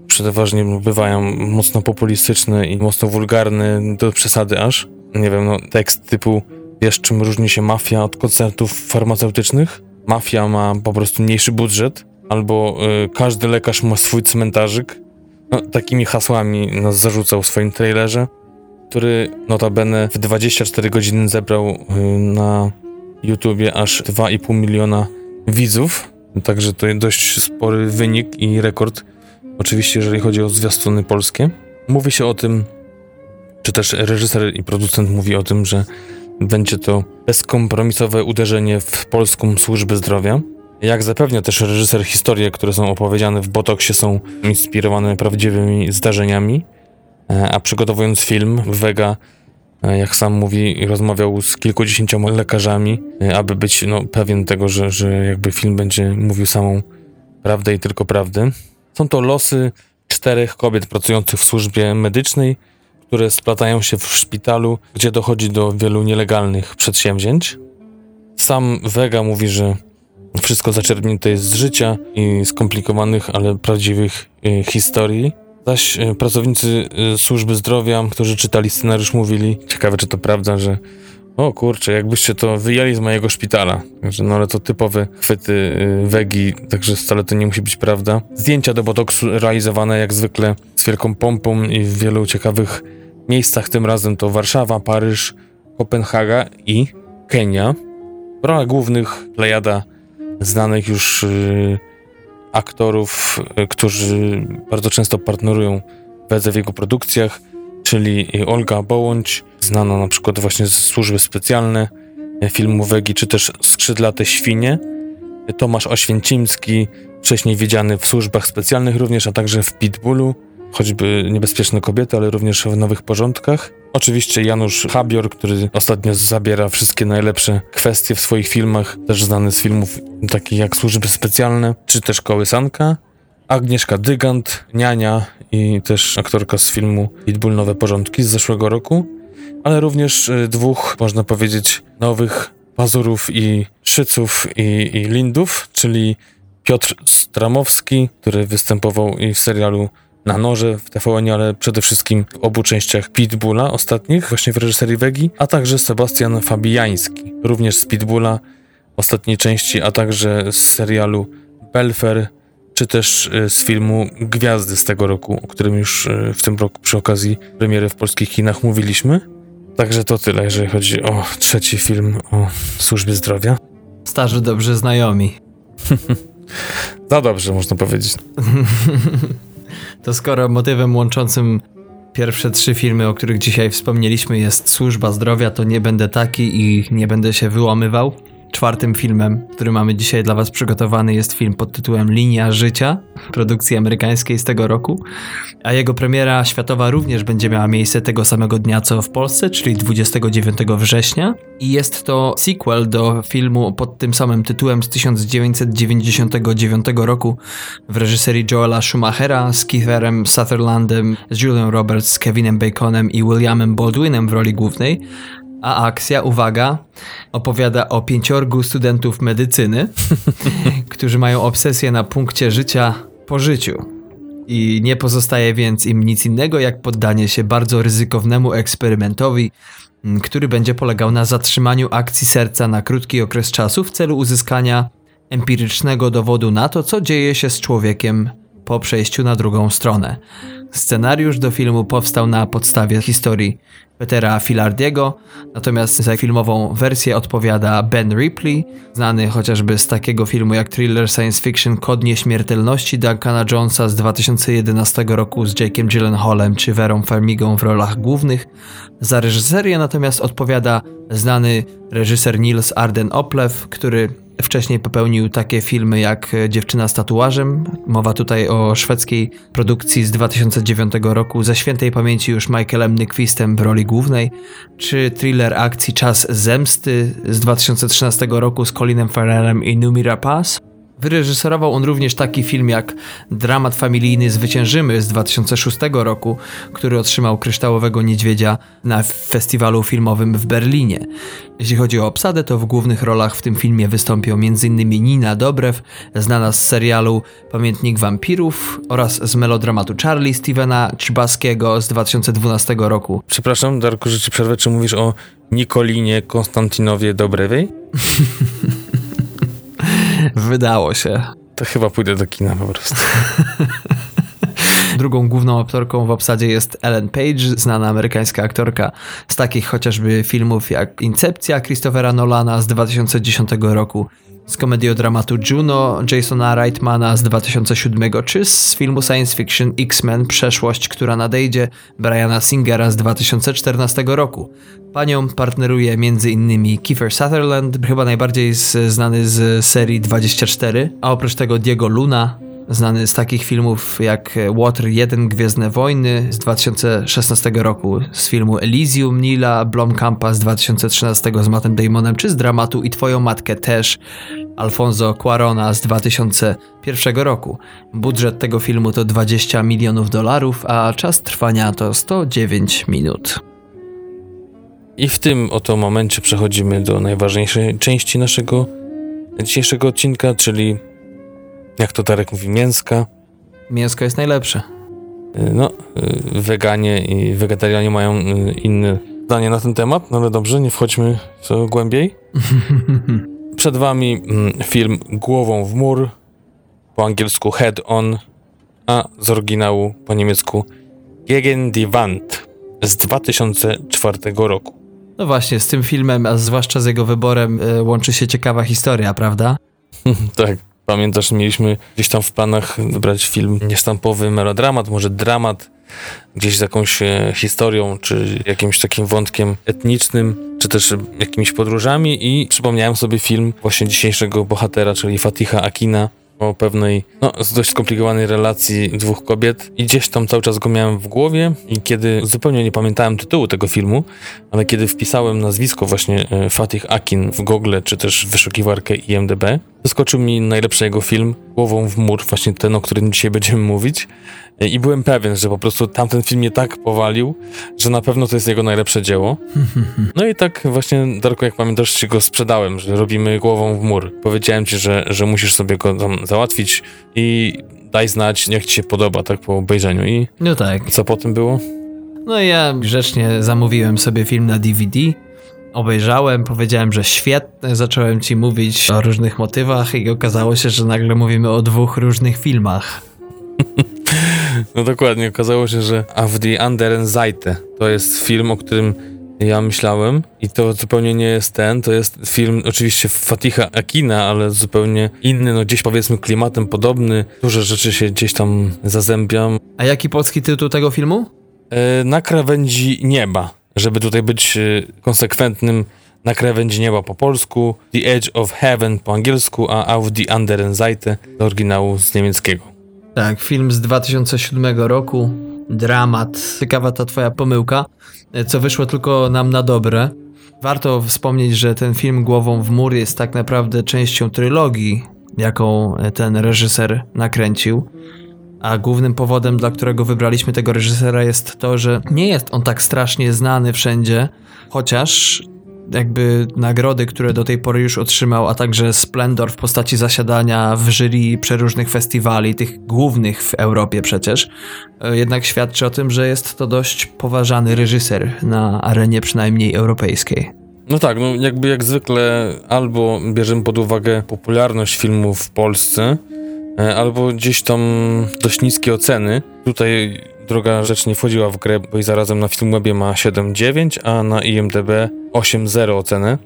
przeważnie bywają mocno populistyczne i mocno wulgarne, do przesady aż. Nie wiem, no tekst typu wiesz czym różni się mafia od koncertów farmaceutycznych? Mafia ma po prostu mniejszy budżet, albo y, każdy lekarz ma swój cmentarzyk. No, takimi hasłami nas zarzucał w swoim trailerze, który notabene w 24 godziny zebrał y, na YouTubie aż 2,5 miliona widzów. Także to dość spory wynik i rekord. Oczywiście, jeżeli chodzi o zwiastuny polskie. Mówi się o tym, czy też reżyser i producent mówi o tym, że będzie to bezkompromisowe uderzenie w polską służbę zdrowia. Jak zapewnia też reżyser, historie, które są opowiedziane w Botoksie są inspirowane prawdziwymi zdarzeniami, e, a przygotowując film, Vega, e, jak sam mówi, rozmawiał z kilkudziesięcioma lekarzami, e, aby być no, pewien tego, że, że jakby film będzie mówił samą prawdę i tylko prawdę. Są to losy czterech kobiet pracujących w służbie medycznej, które splatają się w szpitalu, gdzie dochodzi do wielu nielegalnych przedsięwzięć. Sam Vega mówi, że wszystko zaczerpnięte jest z życia i skomplikowanych, ale prawdziwych y, historii. Zaś y, pracownicy y, służby zdrowia, którzy czytali scenariusz, mówili, ciekawe czy to prawda, że o kurczę, jakbyście to wyjęli z mojego szpitala. Także, no ale to typowe chwyty wegi, także wcale to nie musi być prawda. Zdjęcia do botoksu realizowane jak zwykle z wielką pompą i w wielu ciekawych miejscach. Tym razem to Warszawa, Paryż, Kopenhaga i Kenia. W rolach głównych plejada znanych już y, aktorów, y, którzy bardzo często partnerują Wedze w jego produkcjach, czyli Olga Bołądź, znana na przykład właśnie z służby specjalne, y, filmu Wegi, czy też Skrzydlate Świnie, Tomasz Oświęcimski, wcześniej widziany w służbach specjalnych również, a także w Pitbullu, choćby Niebezpieczne Kobiety, ale również w Nowych Porządkach. Oczywiście Janusz Habior, który ostatnio zabiera wszystkie najlepsze kwestie w swoich filmach, też znany z filmów takich jak Służby Specjalne, czy też Kołysanka. Agnieszka Dygant, Niania i też aktorka z filmu Pitbull Nowe Porządki z zeszłego roku, ale również y, dwóch, można powiedzieć, nowych pazurów i szyców i, i lindów, czyli Piotr Stramowski, który występował i w serialu na noże w tvn ale przede wszystkim w obu częściach Pitbulla ostatnich, właśnie w reżyserii Wegi, a także Sebastian Fabiański, również z Pitbulla ostatniej części, a także z serialu Belfer, czy też y, z filmu Gwiazdy z tego roku, o którym już y, w tym roku przy okazji premiery w polskich kinach mówiliśmy. Także to tyle, jeżeli chodzi o trzeci film o służbie zdrowia. Starzy dobrze znajomi. Za dobrze, można powiedzieć. To skoro motywem łączącym pierwsze trzy filmy, o których dzisiaj wspomnieliśmy, jest służba zdrowia, to nie będę taki i nie będę się wyłamywał. Czwartym filmem, który mamy dzisiaj dla Was przygotowany, jest film pod tytułem Linia Życia, produkcji amerykańskiej z tego roku, a jego premiera światowa również będzie miała miejsce tego samego dnia co w Polsce, czyli 29 września. I jest to sequel do filmu pod tym samym tytułem z 1999 roku w reżyserii Joela Schumachera z Keitherem Sutherlandem, z Julian Roberts, Kevinem Baconem i Williamem Baldwinem w roli głównej a akcja, uwaga, opowiada o pięciorgu studentów medycyny, którzy mają obsesję na punkcie życia po życiu. I nie pozostaje więc im nic innego, jak poddanie się bardzo ryzykownemu eksperymentowi, który będzie polegał na zatrzymaniu akcji serca na krótki okres czasu w celu uzyskania empirycznego dowodu na to, co dzieje się z człowiekiem po przejściu na drugą stronę. Scenariusz do filmu powstał na podstawie historii Petera Filardiego, natomiast za filmową wersję odpowiada Ben Ripley, znany chociażby z takiego filmu jak thriller science fiction Kod Nieśmiertelności Duncana Jonesa z 2011 roku z Jake'em Gyllenhaalem czy Verą Farmigą w rolach głównych. Za reżyserię natomiast odpowiada znany reżyser Niels Arden Oplew, który Wcześniej popełnił takie filmy jak Dziewczyna z tatuażem. Mowa tutaj o szwedzkiej produkcji z 2009 roku ze świętej pamięci już Michaelem Nyquistem w roli głównej, czy thriller akcji Czas Zemsty z 2013 roku z Colinem Farrellem i Numi Rapaz. Wyreżyserował on również taki film jak dramat familijny Zwyciężymy z 2006 roku, który otrzymał Kryształowego Niedźwiedzia na festiwalu filmowym w Berlinie. Jeśli chodzi o obsadę, to w głównych rolach w tym filmie wystąpią m.in. Nina Dobrew, znana z serialu Pamiętnik Wampirów oraz z melodramatu Charlie Stevena Czybaskiego z 2012 roku. Przepraszam, Darku, że ci przerwę, czy mówisz o Nikolinie Konstantinowie Dobrewej? Wydało się. To chyba pójdę do kina po prostu. Drugą główną aktorką w obsadzie jest Ellen Page, znana amerykańska aktorka z takich chociażby filmów jak Incepcja Christophera Nolana z 2010 roku, z komediodramatu Juno Jasona Reitmana z 2007 czy z filmu science fiction X-Men Przeszłość, która nadejdzie Briana Singera z 2014 roku. Panią partneruje m.in. Kiefer Sutherland, chyba najbardziej znany z serii 24, a oprócz tego Diego Luna, znany z takich filmów jak Water 1 Gwiezdne Wojny z 2016 roku, z filmu Elysium Nila Blomkampa z 2013 z Mattem Damonem, czy z dramatu I Twoją Matkę też Alfonso Cuarona z 2001 roku. Budżet tego filmu to 20 milionów dolarów, a czas trwania to 109 minut. I w tym oto momencie przechodzimy do najważniejszej części naszego dzisiejszego odcinka, czyli jak to Tarek mówi, mięska. Mięsko jest najlepsze. Y, no, y, weganie i wegetarianie mają y, inne zdanie na ten temat, no ale dobrze, nie wchodźmy w to głębiej. Przed wami mm, film Głową w mur, po angielsku Head On, a z oryginału po niemiecku Gegen die Wand z 2004 roku. No właśnie, z tym filmem, a zwłaszcza z jego wyborem, łączy się ciekawa historia, prawda? tak. Pamiętasz, mieliśmy gdzieś tam w planach wybrać film niestampowy melodramat, może dramat, gdzieś z jakąś e, historią, czy jakimś takim wątkiem etnicznym, czy też jakimiś podróżami i przypomniałem sobie film właśnie dzisiejszego bohatera, czyli Fatiha Akina, o pewnej, no, dość skomplikowanej relacji dwóch kobiet. I gdzieś tam cały czas go miałem w głowie. I kiedy zupełnie nie pamiętałem tytułu tego filmu, ale kiedy wpisałem nazwisko właśnie e, Fatih Akin w Google, czy też w wyszukiwarkę IMDB, wyskoczył mi najlepszy jego film, Głową w mur, właśnie ten, o którym dzisiaj będziemy mówić i byłem pewien, że po prostu tamten film mnie tak powalił, że na pewno to jest jego najlepsze dzieło. No i tak właśnie, Darko, jak pamiętasz, ci go sprzedałem, że robimy głową w mur. Powiedziałem ci, że, że musisz sobie go tam załatwić i daj znać, jak ci się podoba, tak po obejrzeniu. I no tak. co po tym było? No i ja grzecznie zamówiłem sobie film na DVD. Obejrzałem, powiedziałem, że świetny, zacząłem ci mówić o różnych motywach i okazało się, że nagle mówimy o dwóch różnych filmach. No dokładnie, okazało się, że Auf die anderen Seite to jest film, o którym ja myślałem i to zupełnie nie jest ten, to jest film oczywiście Fatiha Akina, ale zupełnie inny, no gdzieś powiedzmy klimatem podobny, duże rzeczy się gdzieś tam zazębiam. A jaki polski tytuł tego filmu? E, na krawędzi nieba, żeby tutaj być e, konsekwentnym, na krawędzi nieba po polsku, The Edge of Heaven po angielsku, a Auf die anderen Seite do oryginału z niemieckiego. Tak, film z 2007 roku, dramat. Ciekawa ta twoja pomyłka, co wyszło tylko nam na dobre. Warto wspomnieć, że ten film Głową w mur jest tak naprawdę częścią trylogii, jaką ten reżyser nakręcił. A głównym powodem, dla którego wybraliśmy tego reżysera, jest to, że nie jest on tak strasznie znany wszędzie, chociaż jakby nagrody, które do tej pory już otrzymał, a także splendor w postaci zasiadania w jury przeróżnych festiwali, tych głównych w Europie przecież, e, jednak świadczy o tym, że jest to dość poważany reżyser na arenie przynajmniej europejskiej. No tak, no jakby jak zwykle albo bierzemy pod uwagę popularność filmów w Polsce, albo gdzieś tam dość niskie oceny. Tutaj druga rzecz nie wchodziła w grę, bo i zarazem na Filmwebie ma 7,9, a na IMDb 8,0 ocenę.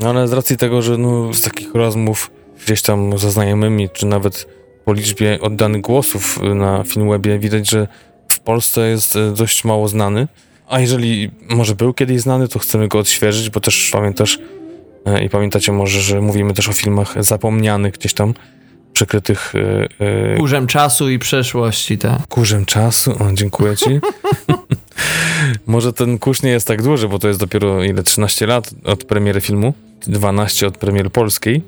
No ale z racji tego, że no, z takich rozmów gdzieś tam ze znajomymi, czy nawet po liczbie oddanych głosów na Filmwebie widać, że w Polsce jest e, dość mało znany. A jeżeli może był kiedyś znany, to chcemy go odświeżyć, bo też pamiętasz e, i pamiętacie może, że mówimy też o filmach zapomnianych gdzieś tam, przykrytych... Yy, Kurzem czasu i przeszłości, tak. Kurzem czasu? O, dziękuję ci. może ten kurz nie jest tak duży, bo to jest dopiero ile, 13 lat od premiery filmu, 12 od premiery polskiej,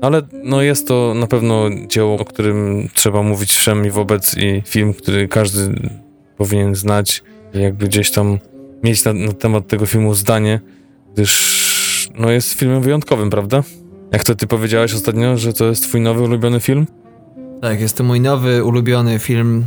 ale no jest to na pewno dzieło, o którym trzeba mówić wszem i wobec i film, który każdy powinien znać jakby gdzieś tam mieć na, na temat tego filmu zdanie, gdyż no jest filmem wyjątkowym, prawda? Jak to ty powiedziałeś ostatnio, że to jest twój nowy ulubiony film? Tak, jest to mój nowy ulubiony film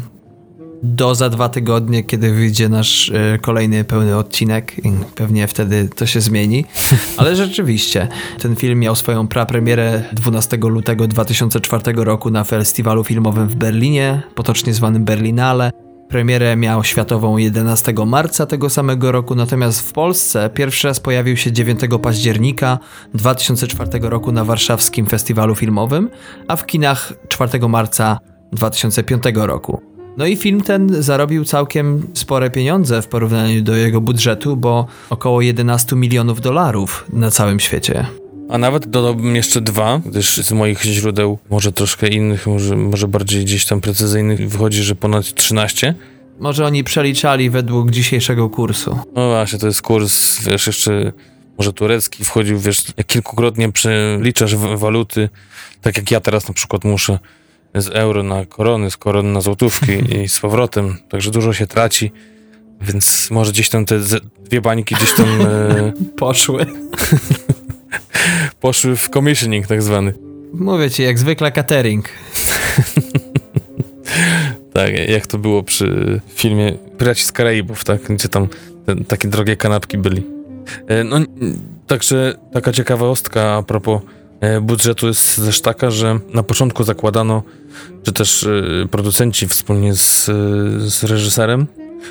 do za dwa tygodnie, kiedy wyjdzie nasz y, kolejny pełny odcinek i pewnie wtedy to się zmieni. Ale rzeczywiście, ten film miał swoją prapremierę 12 lutego 2004 roku na festiwalu filmowym w Berlinie, potocznie zwanym Berlinale. Premierę miał światową 11 marca tego samego roku, natomiast w Polsce pierwszy raz pojawił się 9 października 2004 roku na warszawskim festiwalu filmowym, a w kinach 4 marca 2005 roku. No i film ten zarobił całkiem spore pieniądze w porównaniu do jego budżetu, bo około 11 milionów dolarów na całym świecie. A nawet dodałbym jeszcze dwa, gdyż z moich źródeł, może troszkę innych, może, może bardziej gdzieś tam precyzyjnych, wychodzi, że ponad 13. Może oni przeliczali według dzisiejszego kursu. No właśnie, to jest kurs, wiesz, jeszcze może turecki wchodził, wiesz, jak kilkukrotnie przeliczasz waluty, tak jak ja teraz na przykład muszę z euro na korony, z korony na złotówki i z powrotem, także dużo się traci, więc może gdzieś tam te dwie bańki gdzieś tam... E... Poszły. Poszły w commissioning tak zwany. Mówię ci, jak zwykle catering. tak, jak to było przy filmie Piraci z Karaibów, tak? Gdzie tam te, takie drogie kanapki byli. E, no, także taka ciekawostka a propos e, budżetu jest też taka, że na początku zakładano, czy też e, producenci wspólnie z, z reżyserem,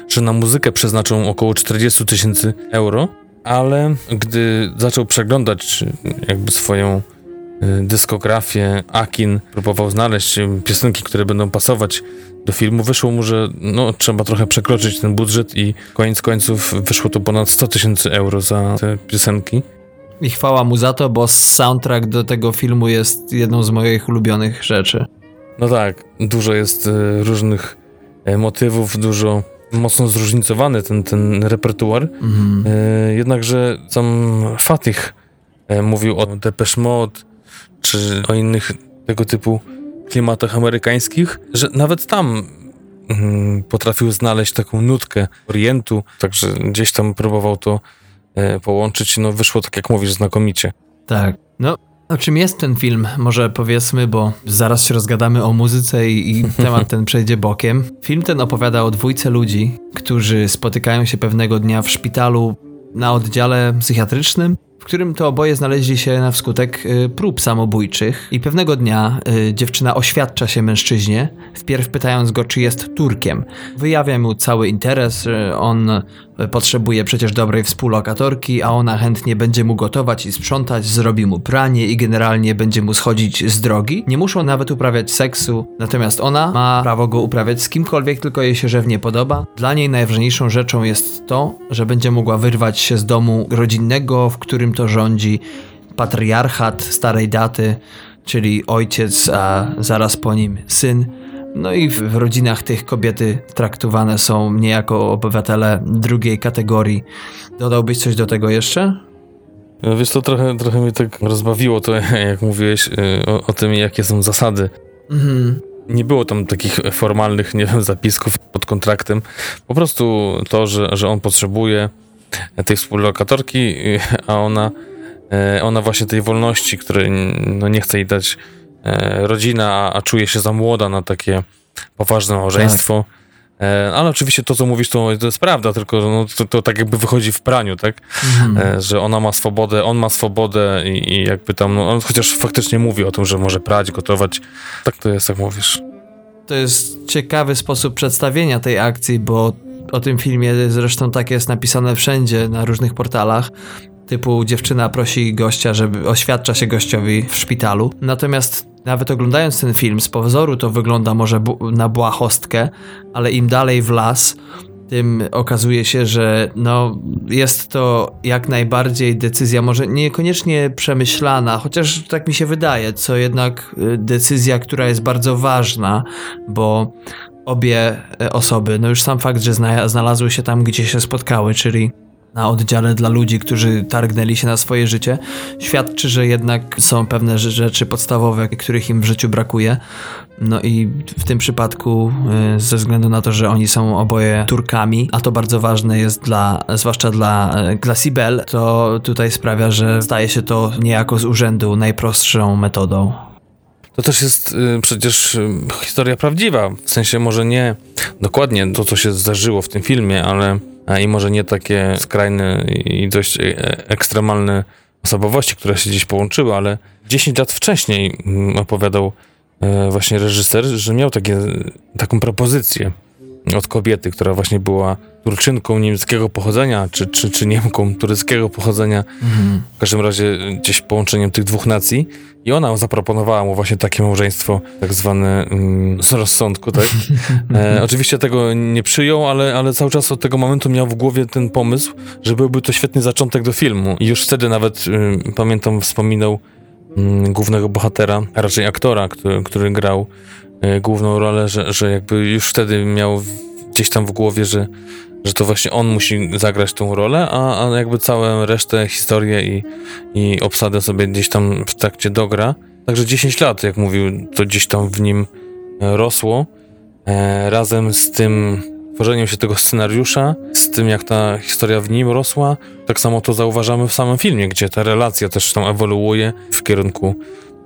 że na muzykę przeznaczą około 40 tysięcy euro, ale gdy zaczął przeglądać jakby swoją y, dyskografię, Akin próbował znaleźć piosenki, które będą pasować do filmu, wyszło mu, że no, trzeba trochę przekroczyć ten budżet i koniec końców wyszło to ponad 100 tysięcy euro za te piosenki. I chwała mu za to, bo soundtrack do tego filmu jest jedną z moich ulubionych rzeczy. No tak, dużo jest y, różnych y, motywów, dużo mocno zróżnicowany ten, ten repertuar. Mhm. E, jednakże sam Fatih e, mówił o Depeche Mode, czy o innych tego typu klimatach amerykańskich, że nawet tam mm, potrafił znaleźć taką nutkę Orientu, także gdzieś tam próbował to e, połączyć, no wyszło tak jak mówisz znakomicie. Tak, no o czym jest ten film? Może powiedzmy, bo zaraz się rozgadamy o muzyce i, i temat ten przejdzie bokiem. Film ten opowiada o dwójce ludzi, którzy spotykają się pewnego dnia w szpitalu na oddziale psychiatrycznym w którym to oboje znaleźli się na wskutek y, prób samobójczych i pewnego dnia y, dziewczyna oświadcza się mężczyźnie, wpierw pytając go, czy jest Turkiem. Wyjawia mu cały interes, on y, potrzebuje przecież dobrej współlokatorki, a ona chętnie będzie mu gotować i sprzątać, zrobi mu pranie i generalnie będzie mu schodzić z drogi. Nie muszą nawet uprawiać seksu, natomiast ona ma prawo go uprawiać z kimkolwiek, tylko jej się żewnie podoba. Dla niej najważniejszą rzeczą jest to, że będzie mogła wyrwać się z domu rodzinnego, w którym to rządzi patriarchat starej daty, czyli ojciec, a zaraz po nim syn. No i w rodzinach tych kobiety traktowane są niejako obywatele drugiej kategorii. Dodałbyś coś do tego jeszcze? No wiesz, to trochę, trochę mnie tak rozbawiło to, jak mówiłeś y, o, o tym, jakie są zasady. Mhm. Nie było tam takich formalnych, nie wiem, zapisków pod kontraktem. Po prostu to, że, że on potrzebuje tej współlokatorki, a ona, e, ona właśnie tej wolności, której no, nie chce jej dać e, rodzina, a, czuje się za młoda na takie poważne małżeństwo. E, ale oczywiście to, co mówisz, to, to jest prawda, tylko no, to, to, tak jakby wychodzi w praniu, tak? Mhm. Że ona ma swobodę, on ma swobodę i, i jakby tam, no, on chociaż faktycznie mówi o tym, że może prać, gotować. Tak to jest, jak mówisz. To jest ciekawy sposób przedstawienia tej akcji, bo o tym filmie zresztą tak jest napisane wszędzie, na różnych portalach. Typu dziewczyna prosi gościa, żeby oświadcza się gościowi w szpitalu. Natomiast nawet oglądając ten film, z pozoru to wygląda może na błahostkę, ale im dalej w las, tym okazuje się, że no, jest to jak najbardziej decyzja, może niekoniecznie przemyślana, chociaż tak mi się wydaje, co jednak y, decyzja, która jest bardzo ważna, bo obie e, osoby, no już sam fakt, że znalazły się tam, gdzie się spotkały, czyli na oddziale dla ludzi, którzy targnęli się na swoje życie, świadczy, że jednak są pewne rzeczy podstawowe, których im w życiu brakuje. No i w tym przypadku, y, ze względu na to, że oni są oboje Turkami, a to bardzo ważne jest dla, zwłaszcza dla, y, dla Sibel, to tutaj sprawia, że staje się to niejako z urzędu najprostszą metodą. To też jest y, przecież y, historia prawdziwa. W sensie może nie dokładnie to, co się zdarzyło w tym filmie, ale i może nie takie skrajne i dość e, ekstremalne osobowości, które się gdzieś połączyły, ale 10 lat wcześniej mm, opowiadał e, właśnie reżyser, że miał takie, taką propozycję od kobiety, która właśnie była Turczynką niemieckiego pochodzenia, czy, czy, czy Niemką tureckiego pochodzenia, mhm. w każdym razie gdzieś połączeniem tych dwóch nacji. I ona zaproponowała mu właśnie takie małżeństwo, tak zwane mm, z rozsądku, tak? E, oczywiście tego nie przyjął, ale, ale cały czas od tego momentu miał w głowie ten pomysł, że byłby to świetny zaczątek do filmu. I już wtedy nawet, y, pamiętam, wspominał głównego bohatera, a raczej aktora, który, który grał y, główną rolę, że, że jakby już wtedy miał gdzieś tam w głowie, że że to właśnie on musi zagrać tą rolę, a, a jakby całą resztę, historię i, i obsadę sobie gdzieś tam w trakcie dogra. Także 10 lat, jak mówił, to gdzieś tam w nim e, rosło. E, razem z tym tworzeniem się tego scenariusza, z tym jak ta historia w nim rosła, tak samo to zauważamy w samym filmie, gdzie ta relacja też tam ewoluuje w kierunku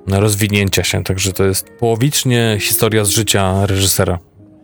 rozwinięcia się. Także to jest połowicznie historia z życia reżysera.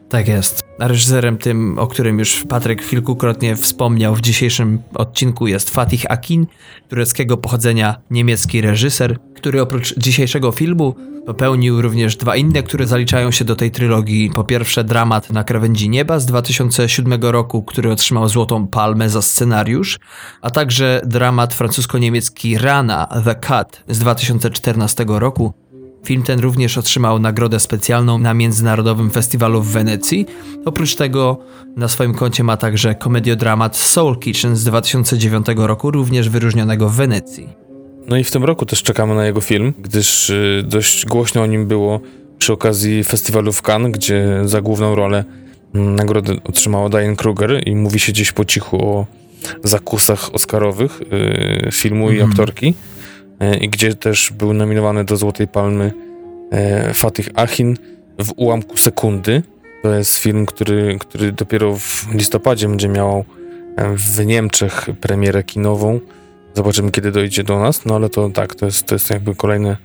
Tak jest. Reżyserem tym, o którym już Patryk kilkukrotnie wspomniał w dzisiejszym odcinku jest Fatih Akin, tureckiego pochodzenia niemiecki reżyser, który oprócz dzisiejszego filmu popełnił również dwa inne, które zaliczają się do tej trylogii. Po pierwsze dramat Na krawędzi nieba z 2007 roku, który otrzymał Złotą Palmę za scenariusz, a także dramat francusko-niemiecki Rana The Cut z 2014 roku, Film ten również otrzymał nagrodę specjalną na Międzynarodowym Festiwalu w Wenecji. Oprócz tego na swoim koncie ma także komediodramat Soul Kitchen z 2009 roku, również wyróżnionego w Wenecji. No i w tym roku też czekamy na jego film, gdyż y, dość głośno o nim było przy okazji festiwalu w Cannes, gdzie za główną rolę mm, nagrodę otrzymała Diane Kruger i mówi się gdzieś po cichu o zakusach oscarowych y, filmu mm. i mhm. aktorki. E, i gdzie też był nominowany do Złotej Palmy e, Fatih Achin w ułamku sekundy. To jest film, który, który dopiero w listopadzie będzie miał e, w Niemczech premierę kinową. Zobaczymy, kiedy dojdzie do nas, no ale to tak, to jest, to jest jakby kolejne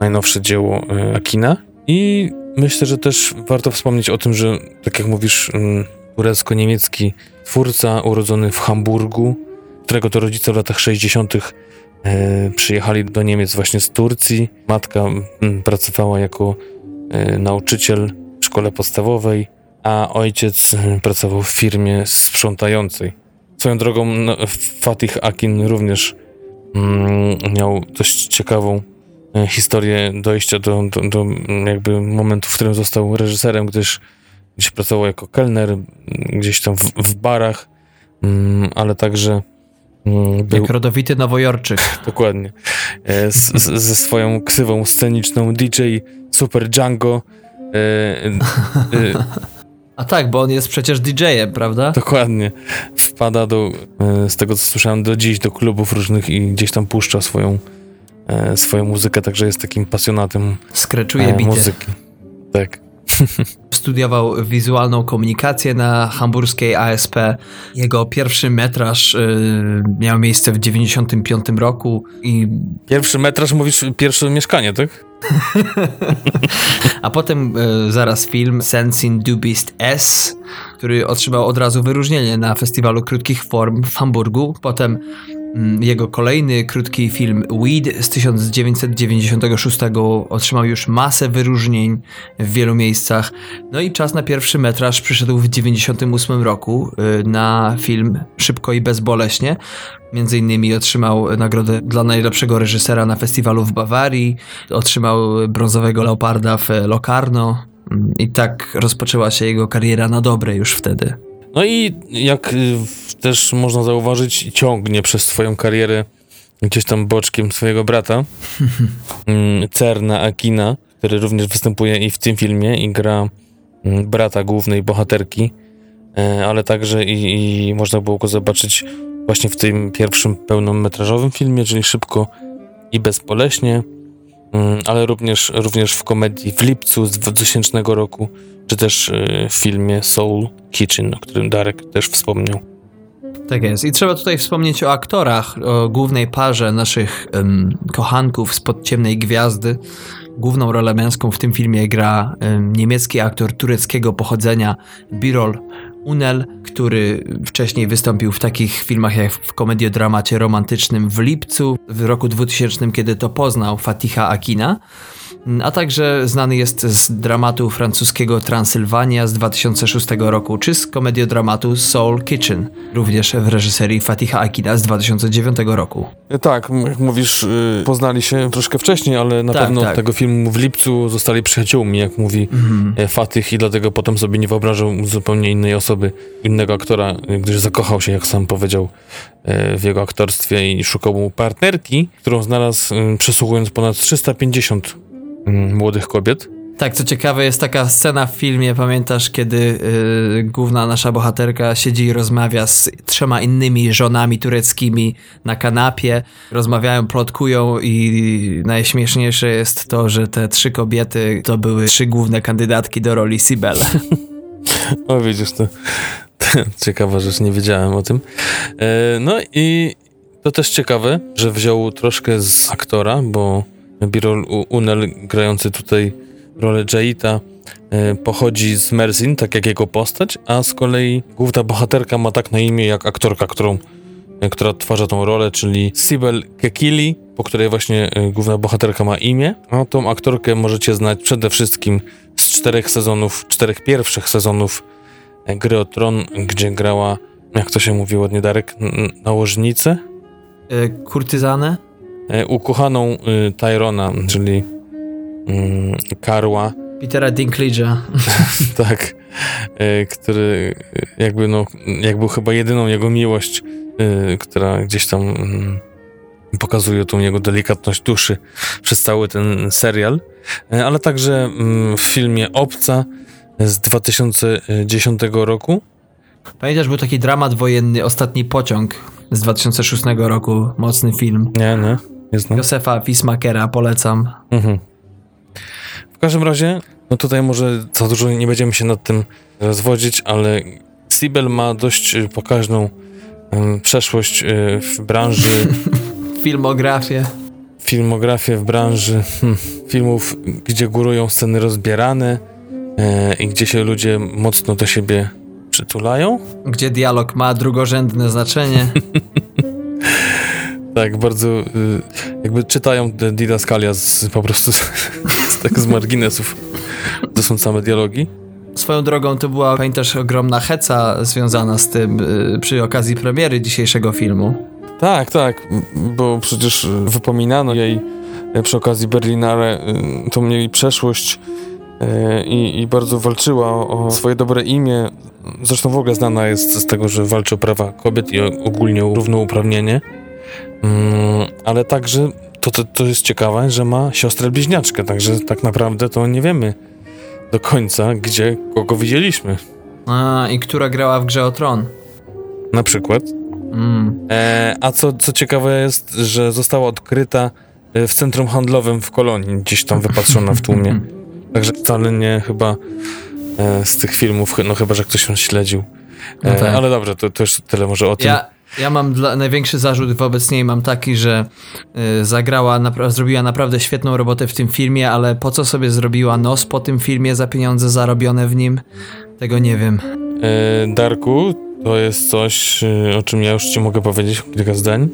najnowsze dzieło Akina. I myślę, że też warto wspomnieć o tym, że tak jak mówisz, turecko-niemiecki twórca urodzony w Hamburgu, którego to rodzice w latach 60. E, przyjechali do Niemiec właśnie z Turcji. Matka mm, pracowała jako e, nauczyciel w szkole podstawowej, a ojciec mm, pracował w firmie sprzątającej. Swoją drogą no, Fatih Akin również mm, miał dość ciekawą e, historię dojścia do, do, do, jakby momentu, w którym został reżyserem, gdyż gdzieś pracował jako kelner, gdzieś tam w, w barach, ale także był... Jak rodowity nowojorczyk. Dokładnie. E, z, z, ze swoją ksywą sceniczną DJ Super Django. E, e, A tak, bo on jest przecież DJ-em, prawda? Dokładnie. Wpada do, e, z tego co słyszałem, do dziś do klubów różnych i gdzieś tam puszcza swoją, e, swoją muzykę, także jest takim pasjonatem Skreczuje e, muzyki. Tak. Studiował wizualną komunikację na hamburskiej ASP. Jego pierwszy metraż y, miał miejsce w 95 roku i... Pierwszy metraż, mówisz pierwsze mieszkanie, tak? A potem y, zaraz film Sense in Du Bist S, który otrzymał od razu wyróżnienie na festiwalu krótkich form w Hamburgu. Potem jego kolejny krótki film Weed z 1996 otrzymał już masę wyróżnień w wielu miejscach. No i czas na pierwszy metraż przyszedł w 1998 roku y, na film Szybko i bezboleśnie. Między innymi otrzymał nagrodę dla najlepszego reżysera na festiwalu w Bawarii, otrzymał brązowego leoparda w Locarno mm, i tak rozpoczęła się jego kariera na dobre już wtedy. No i jak y, też można zauważyć, ciągnie przez swoją karierę gdzieś tam boczkiem swojego brata, mm, Cerna Akina, który również występuje i w tym filmie i gra mm, brata głównej bohaterki, e, ale także i, i można było go zobaczyć właśnie w tym pierwszym pełnometrażowym filmie, czyli Szybko i Bezpoleśnie, mm, ale również, również w komedii w lipcu z 2000 roku czy też y, w filmie Soul Kitchen, o którym Darek też wspomniał. Tak jest. I trzeba tutaj wspomnieć o aktorach, o głównej parze naszych um, kochanków spod ciemnej gwiazdy. Główną rolę męską w tym filmie gra um, niemiecki aktor tureckiego pochodzenia Birol Unel, który wcześniej wystąpił w takich filmach jak w komediodramacie romantycznym w lipcu w roku 2000, kiedy to poznał Fatiha Akina a także znany jest z dramatu francuskiego Transylwania z 2006 roku, czy z komediodramatu Soul Kitchen, również w reżyserii Fatiha Akina z 2009 roku. Tak, jak mówisz, y, poznali się troszkę wcześniej, ale na tak, pewno tak. tego filmu w lipcu zostali przyjaciółmi, jak mówi mhm. E, Fatih i dlatego potem sobie nie wyobrażał zupełnie innej osoby, innego aktora, gdyż zakochał się, jak sam powiedział, e, w jego aktorstwie i szukał mu partnerki, którą znalazł przesłuchując ponad 350 Mm, młodych kobiet. Tak, co ciekawe, jest taka scena w filmie, pamiętasz, kiedy yy, główna nasza bohaterka siedzi i rozmawia z trzema innymi żonami tureckimi na kanapie, rozmawiają, plotkują i najśmieszniejsze jest to, że te trzy kobiety to były trzy główne kandydatki do roli Sibel. o, widzisz, to, to ciekawa rzecz, nie wiedziałem o tym. E, no i to też ciekawe, że wziął troszkę z aktora, bo Birol Unel, grający tutaj rolę Jaita, e, pochodzi z Merzin, tak jak jego postać, a z kolei główna bohaterka ma tak na imię jak aktorka, którą, e, która odtwarza tą rolę, czyli Sibel Kekili, po której właśnie e, główna bohaterka ma imię. A tą aktorkę możecie znać przede wszystkim z czterech sezonów, czterech pierwszych sezonów Gry o Tron, gdzie grała, jak to się mówi ładnie, Darek, nałożnicę? Kurtyzanę? E, ukochaną y, Tyrona, czyli mm, Karła. Petera Dinklage'a. tak, e, który jakby no, jak był chyba jedyną jego miłość, która gdzieś tam mm, pokazuje tą jego delikatność duszy przez cały ten serial, e, ale także mm, w filmie Obca z 2010 roku. Pamiętasz, był taki dramat wojenny Ostatni Pociąg z 2006 roku, mocny film. Nie, nie. Nie znam. Josefa Wismakera polecam. Mhm. W każdym razie, no tutaj może za dużo nie będziemy się nad tym rozwodzić, ale Sibel ma dość y, pokaźną um, przeszłość y, w branży. Filmografię. Filmografię w branży hmm, filmów, gdzie górują sceny rozbierane e, i gdzie się ludzie mocno do siebie przytulają. Gdzie dialog ma drugorzędne znaczenie. Tak, bardzo y, jakby czytają didaskalia z, po prostu z, tak z marginesów. To są same dialogi. Swoją drogą to była, pamiętasz, ogromna heca związana z tym y, przy okazji premiery dzisiejszego filmu. Tak, tak, bo przecież wypominano jej przy okazji Berlinare y, tą jej przeszłość i, i, bardzo walczyła o swoje dobre imię. Zresztą w ogóle znana jest z tego, że walczy o prawa kobiet i ogólnie o równouprawnienie. Mm, ale także to, to, to jest ciekawe, że ma siostrę bliźniaczkę, także tak naprawdę to nie wiemy do końca, gdzie kogo widzieliśmy. A, i która grała w grze o tron. Na przykład. Mm. E, a co, co ciekawe jest, że została odkryta e, w centrum handlowym w kolonii, gdzieś tam wypatrzona w tłumie. Także wcale nie chyba e, z tych filmów, no chyba, że ktoś ją śledził. No e, tak. Ale dobrze, to, to już tyle może o tym. Ja, ja mam dla, największy zarzut wobec niej mam taki, że y, zagrała, napra zrobiła naprawdę świetną robotę w tym filmie, ale po co sobie zrobiła nos po tym filmie za pieniądze zarobione w nim? Tego nie wiem. E, Darku, to jest coś, y, o czym ja już ci mogę powiedzieć kilka zdań,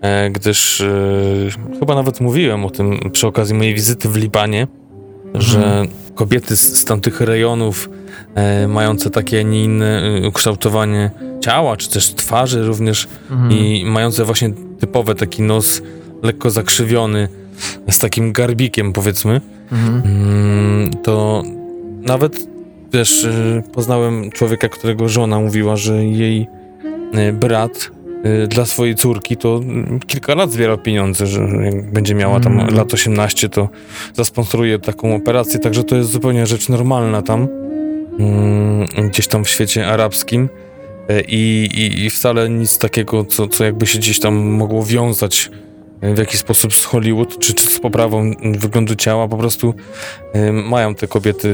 e, gdyż chyba nawet mówiłem o tym przy okazji mojej wizyty w Libanie, mhm. że kobiety z, z tamtych rejonów e, mające takie, a nie inne e, ukształtowanie ciała, czy też twarzy również mhm. i mające właśnie typowe taki nos lekko zakrzywiony, z takim garbikiem powiedzmy, mhm. mm, to nawet wiesz, e, poznałem człowieka, którego żona mówiła, że jej e, brat Y, dla swojej córki, to kilka lat zbierał pieniądze, że jak będzie miała tam mm. lat 18, to zasponsoruje taką operację, także to jest zupełnie rzecz normalna tam, mm, gdzieś tam w świecie arabskim. Y, i, i, i wcale nic takiego, co, co jakby się gdzieś tam mogło wiązać y, w jakiś sposób z Hollywood, czy, czy z poprawą wyglądu ciała, po prostu mają te kobiety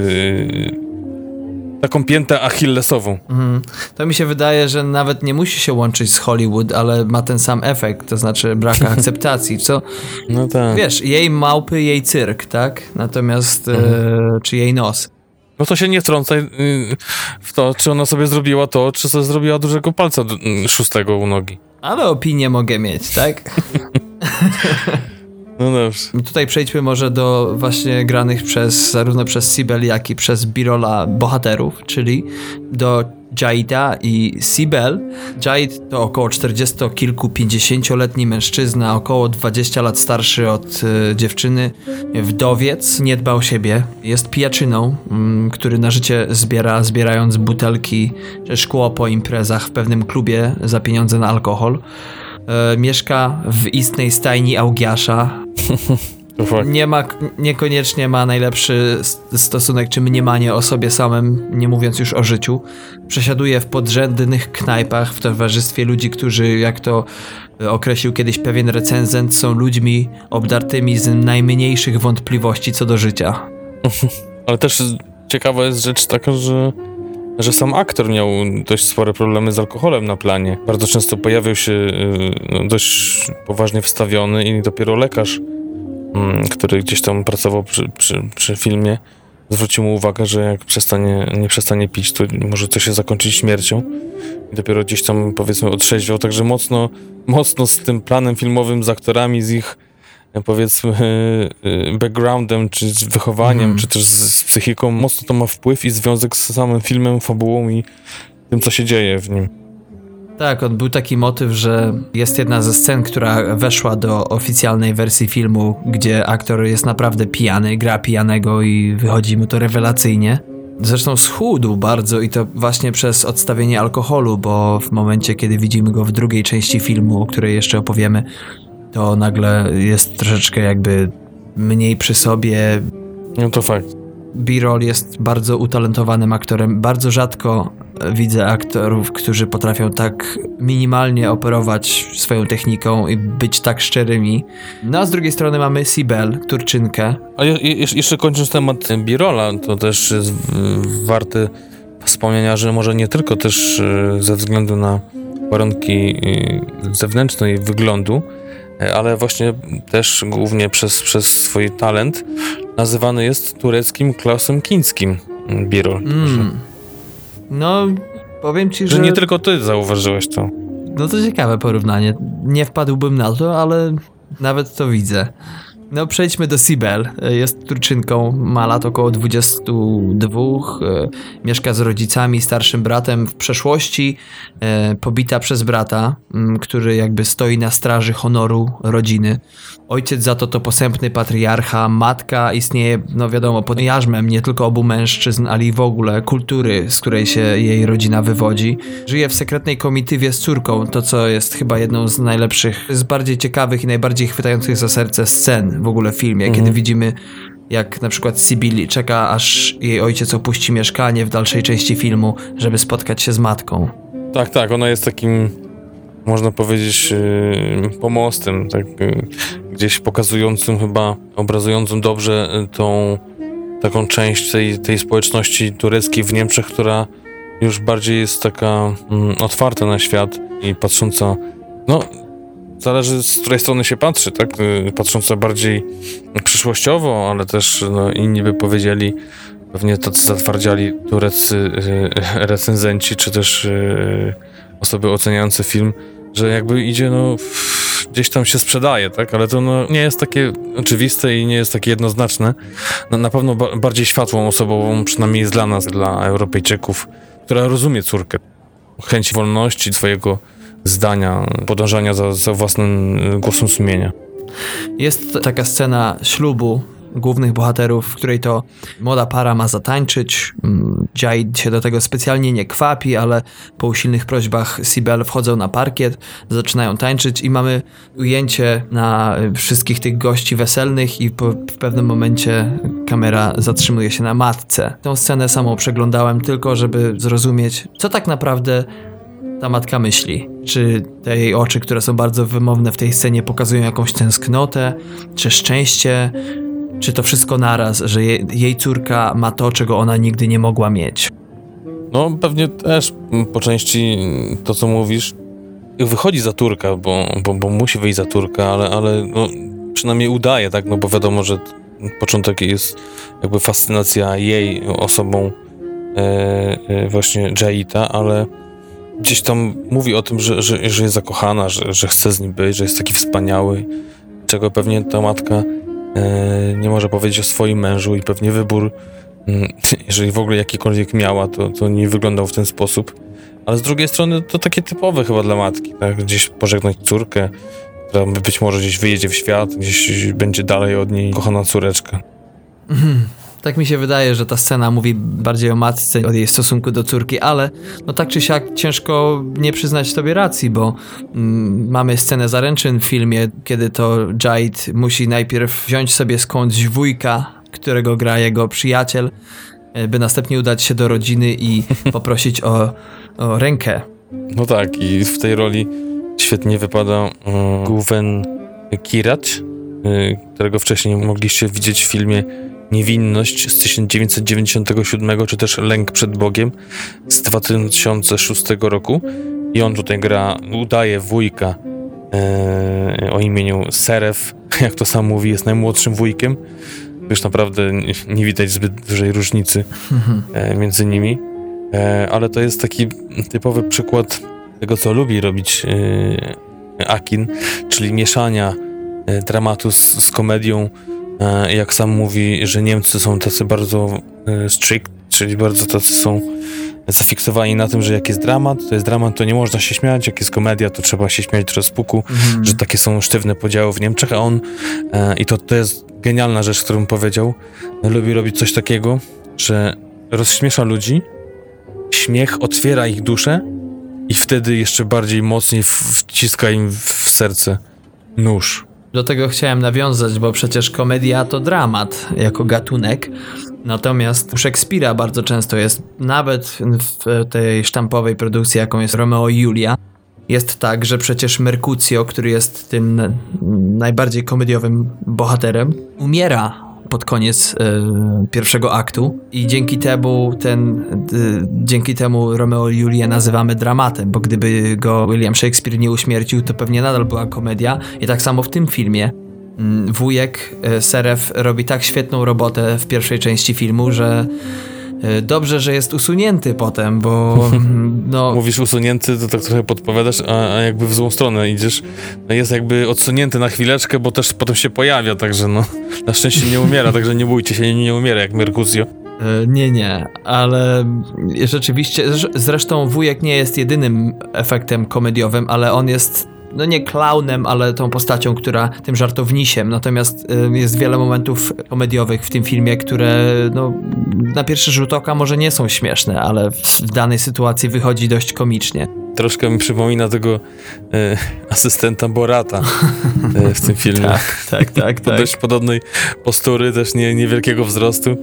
taką piętę achillesową. Mhm. To mi się wydaje, że nawet nie musi się łączyć z Hollywood, ale ma ten sam efekt, to znaczy brak akceptacji, co? No tak. Wiesz, jej małpy, jej cyrk, tak? Natomiast, e, mhm. e, czy jej nos. No to się nie wtrącaj y, w to, czy ona sobie zrobiła to, czy sobie zrobiła dużego palca szóstego u nogi. Ale opinię mogę mieć, tak? No dobrze. Tutaj przejdźmy może do właśnie granych przez zarówno przez Sibel, jak i przez Birola bohaterów, czyli do Jaida i Sibel. Jaid to około 40 kilku, 50-letni mężczyzna, około 20 lat starszy od y, dziewczyny, wdowiec, nie dba o siebie, jest pijaczyną, y, który na życie zbiera, zbierając butelki, szkło po imprezach w pewnym klubie za pieniądze na alkohol. E, mieszka w istnej stajni Augiasza. Nie ma, niekoniecznie ma najlepszy stosunek czy mniemanie o sobie samym, nie mówiąc już o życiu. Przesiaduje w podrzędnych knajpach w towarzystwie ludzi, którzy, jak to określił kiedyś pewien recenzent, są ludźmi obdartymi z najmniejszych wątpliwości co do życia. Ale też ciekawa jest rzecz taka, że że sam aktor miał dość spore problemy z alkoholem na planie. Bardzo często pojawiał się y, no, dość poważnie wstawiony i dopiero lekarz, mm, który gdzieś tam pracował przy, przy, przy filmie, zwrócił mu uwagę, że jak przestanie, nie przestanie pić, to może to się zakończyć śmiercią. I dopiero gdzieś tam powiedzmy otrzeźwiał, także mocno, mocno z tym planem filmowym, z aktorami, z ich powiedzmy y, y, backgroundem, czy z wychowaniem, mm. czy też z psychiką, mocno to ma wpływ i związek z samym filmem, fabułą i tym, co się dzieje w nim. Tak, on był taki motyw, że jest jedna ze scen, która weszła do oficjalnej wersji filmu, gdzie aktor jest naprawdę pijany, gra pijanego i wychodzi mu to rewelacyjnie. Zresztą schudł bardzo i to właśnie przez odstawienie alkoholu, bo w momencie, kiedy widzimy go w drugiej części filmu, o której jeszcze opowiemy, to nagle jest troszeczkę jakby mniej przy sobie. No to fakt. B-roll jest bardzo utalentowanym aktorem. Bardzo rzadko widzę aktorów, którzy potrafią tak minimalnie operować swoją techniką i być tak szczerymi. No a z drugiej strony mamy Sibel, Turczynkę. A je, je, jeszcze kończąc temat B-rolla, to też jest warte wspomnienia, że może nie tylko też e, ze względu na warunki e, zewnętrzne i wyglądu, E, ale właśnie też głównie przez, przez swój talent nazywany jest tureckim Klausem Kińskim Birol. Mm. No, powiem ci, że... Że nie tylko ty zauważyłeś to. No to ciekawe porównanie. Nie wpadłbym na to, ale nawet to widzę. No przejdźmy do Sibel. Jest Turczynką, ma lat około 22, e, mieszka z rodzicami, starszym bratem. W przeszłości e, pobita przez brata, który jakby stoi na straży honoru rodziny. Ojciec za to to posępny patriarcha, matka istnieje, no wiadomo, pod jarzmem nie tylko obu mężczyzn, ale i w ogóle kultury, z której się jej rodzina wywodzi. Żyje w sekretnej komitywie z córką, to co jest chyba jedną z najlepszych, z bardziej ciekawych i najbardziej chwytających za serce scen w ogóle w filmie, mhm. kiedy widzimy jak na przykład Sibili czeka, aż jej ojciec opuści mieszkanie w dalszej części filmu, żeby spotkać się z matką. Tak, tak, ona jest takim można powiedzieć, yy, pomostem, tak, yy, gdzieś pokazującym chyba, obrazującym dobrze yy, tą taką część tej, tej społeczności tureckiej w Niemczech, która już bardziej jest taka mm, otwarta na świat i patrząca, no zależy z której strony się patrzy, tak? Y, patrząca bardziej przyszłościowo, ale też no, inni by powiedzieli, pewnie tacy zatwardziali tureccy y, recenzenci, czy też y, osoby oceniające film, że jakby idzie, no gdzieś tam się sprzedaje, tak? Ale to no, nie jest takie oczywiste i nie jest takie jednoznaczne. No, na pewno ba bardziej światłą osobową, przynajmniej jest dla nas, dla Europejczyków, która rozumie córkę. Chęć wolności, swojego zdania, podążania za, za własnym głosem sumienia. Jest taka scena ślubu głównych bohaterów, w której to młoda para ma zatańczyć. Mm, Jade się do tego specjalnie nie kwapi, ale po usilnych prośbach Sibel wchodzą na parkiet, zaczynają tańczyć i mamy ujęcie na wszystkich tych gości weselnych i po, w pewnym momencie kamera zatrzymuje się na matce. Tą scenę samą przeglądałem tylko, żeby zrozumieć, co tak naprawdę ta matka myśli? Czy te jej oczy, które są bardzo wymowne w tej scenie, pokazują jakąś tęsknotę, czy szczęście, czy to wszystko naraz, że je, jej córka ma to, czego ona nigdy nie mogła mieć? No, pewnie też po części to, co mówisz, wychodzi za Turka, bo, bo, bo musi wyjść za Turka, ale, ale no, przynajmniej udaje, tak? No bo wiadomo, że początek jest jakby fascynacja jej osobą e, e, właśnie Jaita, ale gdzieś tam mówi o tym, że, że, że jest zakochana, że, że chce z nim być, że jest taki wspaniały, czego pewnie ta matka e, nie może powiedzieć o swoim mężu i pewnie wybór, mm, jeżeli w ogóle jakikolwiek miała, to, to nie wyglądał w ten sposób. Ale z drugiej strony to takie typowe chyba dla matki, tak? Gdzieś pożegnać córkę, która być może gdzieś wyjedzie w świat, gdzieś będzie dalej od niej kochana córeczka. Mhm. Tak mi się wydaje, że ta scena mówi bardziej o matce, o jej stosunku do córki, ale no tak czy siak ciężko nie przyznać tobie racji, bo mm, mamy scenę zaręczyn w filmie, kiedy to Jade musi najpierw wziąć sobie skądś wujka, którego gra jego przyjaciel, e, by następnie udać się do rodziny i poprosić o, o rękę. No tak, i w tej roli świetnie wypada um, Guven Kiracz, y, którego wcześniej mogliście widzieć w filmie Niewinność z 1997, czy też Lęk przed Bogiem z 2006 roku. I on tutaj gra, udaje wujka e, o imieniu Seref, jak to sam mówi, jest najmłodszym wujkiem. Już naprawdę nie, nie widać zbyt dużej różnicy e, między nimi. E, ale to jest taki typowy przykład tego, co lubi robić e, Akin, czyli mieszania e, dramatu z, z komedią, jak sam mówi, że Niemcy są tacy bardzo e, strict, czyli bardzo tacy są zafiksowani na tym, że jak jest dramat, to jest dramat, to nie można się śmiać, jak jest komedia, to trzeba się śmiać do rozpuku, mm. że takie są sztywne podziały w Niemczech, a on, e, i to, to jest genialna rzecz, którą powiedział, lubi robić coś takiego, że rozśmiesza ludzi, śmiech otwiera ich duszę i wtedy jeszcze bardziej mocniej wciska im w serce nóż. Do tego chciałem nawiązać, bo przecież komedia to dramat jako gatunek. Natomiast u Szekspira bardzo często jest, nawet w tej sztampowej produkcji, jaką jest Romeo i Julia, jest tak, że przecież Mercutio, który jest tym najbardziej komediowym bohaterem, umiera pod koniec y, pierwszego aktu i dzięki temu ten, y, dzięki temu Romeo i Julię nazywamy dramatem, bo gdyby go William Shakespeare nie uśmiercił, to pewnie nadal była komedia i tak samo w tym filmie. Y, wujek Seref robi tak świetną robotę w pierwszej części filmu, że E, dobrze, że jest usunięty potem, bo no... Mówisz usunięty, to tak trochę podpowiadasz, a, a jakby w złą stronę idziesz. No jest jakby odsunięty na chwileczkę, bo też potem się pojawia, także no na szczęście nie umiera, także nie bójcie się, nie, nie umiera jak Mercutio. E, nie, nie, ale rzeczywiście, zresztą wujek nie jest jedynym efektem komediowym, ale on jest no nie klaunem, ale tą postacią, która tym żartownisiem. Natomiast y, jest wiele momentów komediowych w tym filmie, które no, na pierwszy rzut oka może nie są śmieszne, ale w danej sytuacji wychodzi dość komicznie. Troszkę mi przypomina tego e, asystenta Borata e, w tym filmie. tak, tak, tak, tak. Dość podobnej postury, też nie, niewielkiego wzrostu,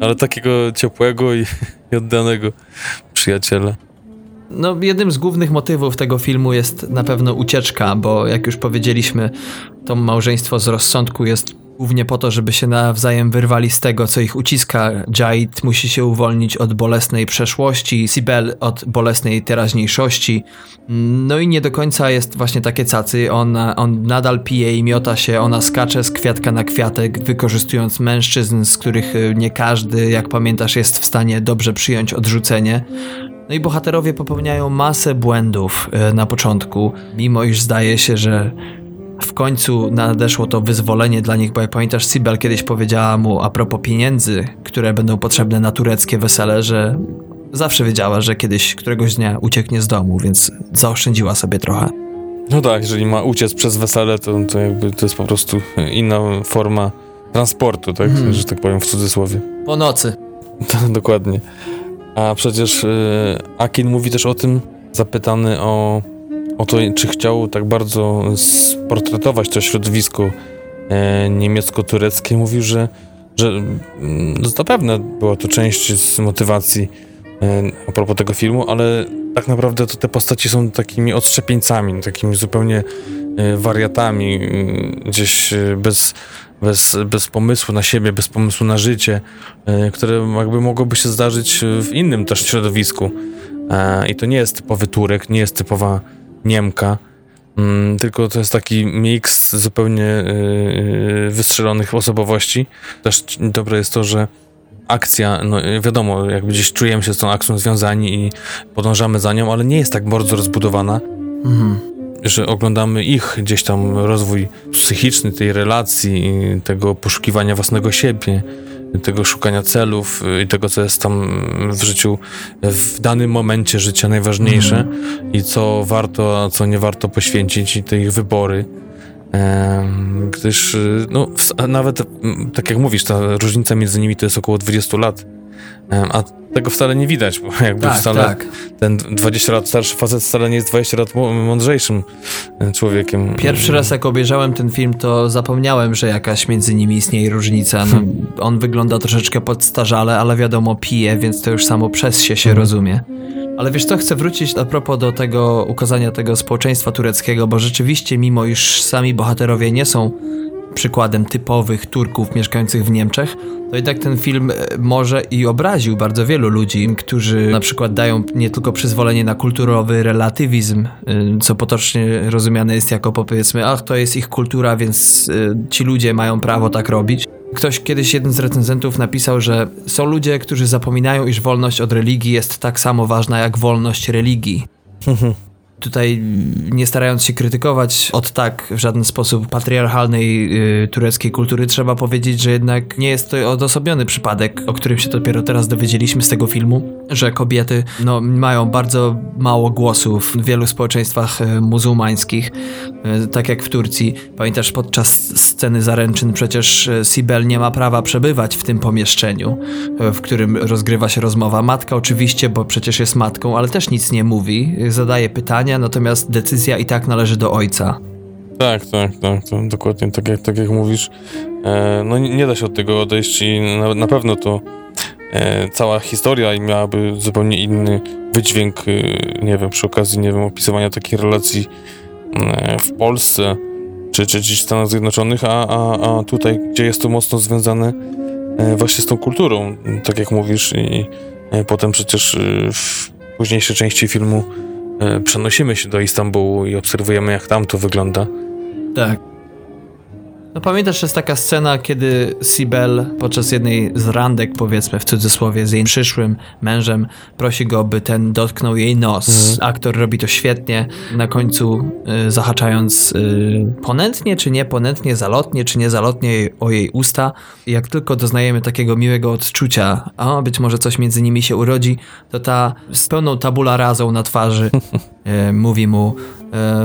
ale takiego ciepłego i, i oddanego przyjaciela. No, jednym z głównych motywów tego filmu jest na pewno ucieczka, bo jak już powiedzieliśmy, to małżeństwo z rozsądku jest głównie po to, żeby się nawzajem wyrwali z tego, co ich uciska. Jait musi się uwolnić od bolesnej przeszłości, Sibel od bolesnej teraźniejszości. No i nie do końca jest właśnie takie cacy. On, on nadal pije i miota się, ona skacze z kwiatka na kwiatek, wykorzystując mężczyzn, z których nie każdy, jak pamiętasz, jest w stanie dobrze przyjąć odrzucenie. No i bohaterowie popełniają masę błędów e, na początku, mimo iż zdaje się, że w końcu nadeszło to wyzwolenie dla nich, bo jak pamiętasz, Sibel kiedyś powiedziała mu a propos pieniędzy, które będą potrzebne na tureckie wesele, że zawsze wiedziała, że kiedyś, któregoś dnia ucieknie z domu, więc zaoszczędziła sobie trochę. No tak, jeżeli ma uciec przez wesele, to, to jakby to jest po prostu inna forma transportu, tak? Hmm. Że tak powiem w cudzysłowie. Po nocy. To, dokładnie. A przecież y, Akin mówi też o tym, zapytany o, o to, czy chciał tak bardzo sportretować to środowisko e, niemiecko-tureckie. Mówił, że, że no, zapewne była to część z motywacji e, a propos tego filmu, ale tak naprawdę to te postaci są takimi odszczepieńcami, takimi zupełnie e, wariatami, gdzieś bez bez, bez pomysłu na siebie, bez pomysłu na życie, e, które jakby mogłoby się zdarzyć w innym też środowisku. E, I to nie jest typowy Turek, nie jest typowa Niemka, mm, tylko to jest taki miks zupełnie e, wystrzelonych osobowości. Też dobre jest to, że akcja, no wiadomo, jakby gdzieś czujemy się z tą akcją związani i podążamy za nią, ale nie jest tak bardzo rozbudowana. Mhm że oglądamy ich gdzieś tam rozwój psychiczny tej relacji, tego poszukiwania własnego siebie, tego szukania celów i tego, co jest tam w życiu w danym momencie życia najważniejsze mm. i co warto, a co nie warto poświęcić i te ich wybory. Gdyż no, nawet tak jak mówisz, ta różnica między nimi to jest około 20 lat. A tego wcale nie widać, bo jakby tak, wcale tak. ten 20 lat starszy facet wcale nie jest 20 lat mądrzejszym człowiekiem. Pierwszy raz jak obejrzałem ten film, to zapomniałem, że jakaś między nimi istnieje różnica. No, on wygląda troszeczkę podstarzale, ale wiadomo pije, więc to już samo przez się się mhm. rozumie. Ale wiesz co, chcę wrócić a propos do tego ukazania tego społeczeństwa tureckiego, bo rzeczywiście mimo iż sami bohaterowie nie są przykładem typowych Turków mieszkających w Niemczech, to jednak ten film e, może i obraził bardzo wielu ludzi, którzy na przykład dają nie tylko przyzwolenie na kulturowy relatywizm, e, co potocznie rozumiane jest jako powiedzmy, ach, to jest ich kultura, więc e, ci ludzie mają prawo tak robić. Ktoś kiedyś, jeden z recenzentów napisał, że są ludzie, którzy zapominają, iż wolność od religii jest tak samo ważna jak wolność religii. Tutaj nie starając się krytykować od tak w żaden sposób patriarchalnej y, tureckiej kultury, trzeba powiedzieć, że jednak nie jest to odosobniony przypadek, o którym się dopiero teraz dowiedzieliśmy z tego filmu, że kobiety no, mają bardzo mało głosów w wielu społeczeństwach y, muzułmańskich, y, tak jak w Turcji. Pamiętasz, podczas sceny zaręczyn przecież y, Sibel nie ma prawa przebywać w tym pomieszczeniu, w którym rozgrywa się rozmowa. Matka oczywiście, bo przecież jest matką, ale też nic nie mówi, zadaje pytania, natomiast decyzja i tak należy do ojca. Tak, tak, tak, dokładnie tak jak, tak jak mówisz. E, no nie, da się od tego odejść i na, na pewno to e, cała historia miałaby zupełnie inny wydźwięk, e, nie wiem, przy okazji, nie wiem, opisywania takich relacji e, w Polsce czy, czy gdzieś w Stanach Zjednoczonych, a, a, a tutaj, gdzie jest to mocno związane e, właśnie z tą kulturą, tak jak mówisz i e, potem przecież w późniejszej części filmu E, przenosimy się do Istambułu i obserwujemy, jak tam to wygląda. Tak. No pamiętasz, jest taka scena, kiedy Sibel podczas jednej z randek, powiedzmy w cudzysłowie, z jej przyszłym mężem, prosi go, by ten dotknął jej nos. Mhm. Aktor robi to świetnie, na końcu y, zahaczając y, ponętnie czy nieponętnie, zalotnie czy niezalotnie o jej usta. Jak tylko doznajemy takiego miłego odczucia, a być może coś między nimi się urodzi, to ta z pełną tabula razą na twarzy y, mówi mu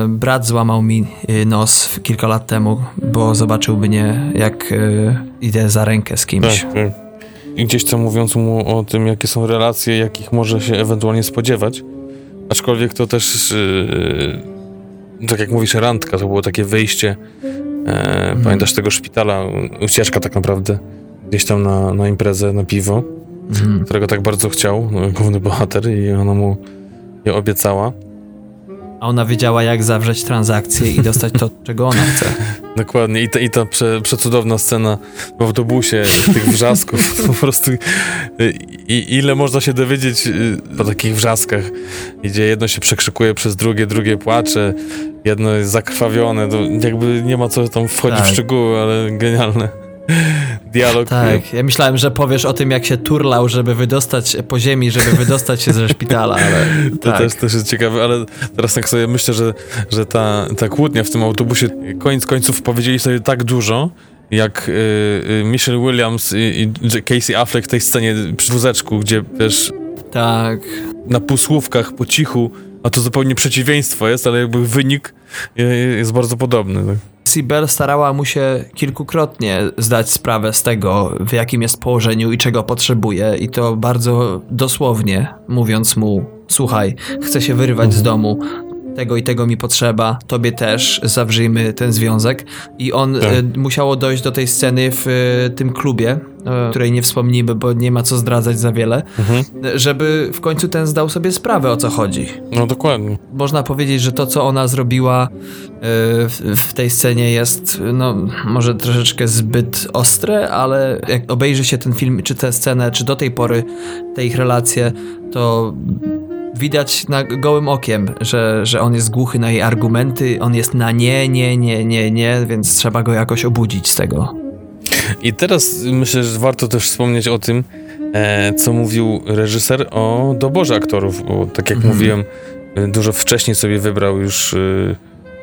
brat złamał mi e, nos kilka lat temu, bo zobaczył mnie, jak e, idę za rękę z kimś. Tak, tak. I gdzieś tam mówiąc mu o tym, jakie są relacje, jakich może się ewentualnie spodziewać. Aczkolwiek to też, tak jak mówisz, randka, to było takie wyjście. Mhm. Pamiętasz tego szpitala, ucieczka tak naprawdę, gdzieś tam na, na imprezę, na piwo, mhm. którego tak bardzo chciał, no, główny bohater i ona mu je obiecała. A ona wiedziała, jak zawrzeć transakcję i dostać to, czego ona chce. Dokładnie. I ta, i ta prze, przecudowna scena w autobusie, tych wrzasków, po prostu i, ile można się dowiedzieć y, po takich wrzaskach, gdzie jedno się przekrzykuje przez drugie, drugie płacze, jedno jest zakrwawione, to jakby nie ma co tam wchodzić tak. w szczegóły, ale genialne. Dialog. Tak, ja myślałem, że powiesz o tym, jak się turlał, żeby wydostać po ziemi, żeby wydostać się ze szpitala, ale To tak. też, też jest ciekawe, ale teraz tak sobie myślę, że, że ta, ta kłótnia w tym autobusie, koniec końców powiedzieli sobie tak dużo, jak y, y, Michelle Williams i, i Casey Affleck w tej scenie przy wózeczku, gdzie też tak. na półsłówkach, po cichu, a to zupełnie przeciwieństwo jest, ale jakby wynik jest bardzo podobny. Tak? Sibel starała mu się kilkukrotnie zdać sprawę z tego, w jakim jest położeniu i czego potrzebuje, i to bardzo dosłownie, mówiąc mu: Słuchaj, chcę się wyrywać z mhm. domu, tego i tego mi potrzeba, tobie też, zawrzyjmy ten związek. I on tak. y, musiało dojść do tej sceny w y, tym klubie, której nie wspomnimy, bo nie ma co zdradzać za wiele, mhm. żeby w końcu ten zdał sobie sprawę o co chodzi. No dokładnie. Można powiedzieć, że to, co ona zrobiła w, w tej scenie jest, no, może troszeczkę zbyt ostre, ale jak obejrzy się ten film, czy tę scenę, czy do tej pory te ich relacje, to widać na gołym okiem, że, że on jest głuchy na jej argumenty, on jest na nie, nie, nie, nie, nie, więc trzeba go jakoś obudzić z tego. I teraz myślę, że warto też wspomnieć o tym, e, co mówił reżyser o doborze aktorów, bo tak jak mhm. mówiłem, dużo wcześniej sobie wybrał już e,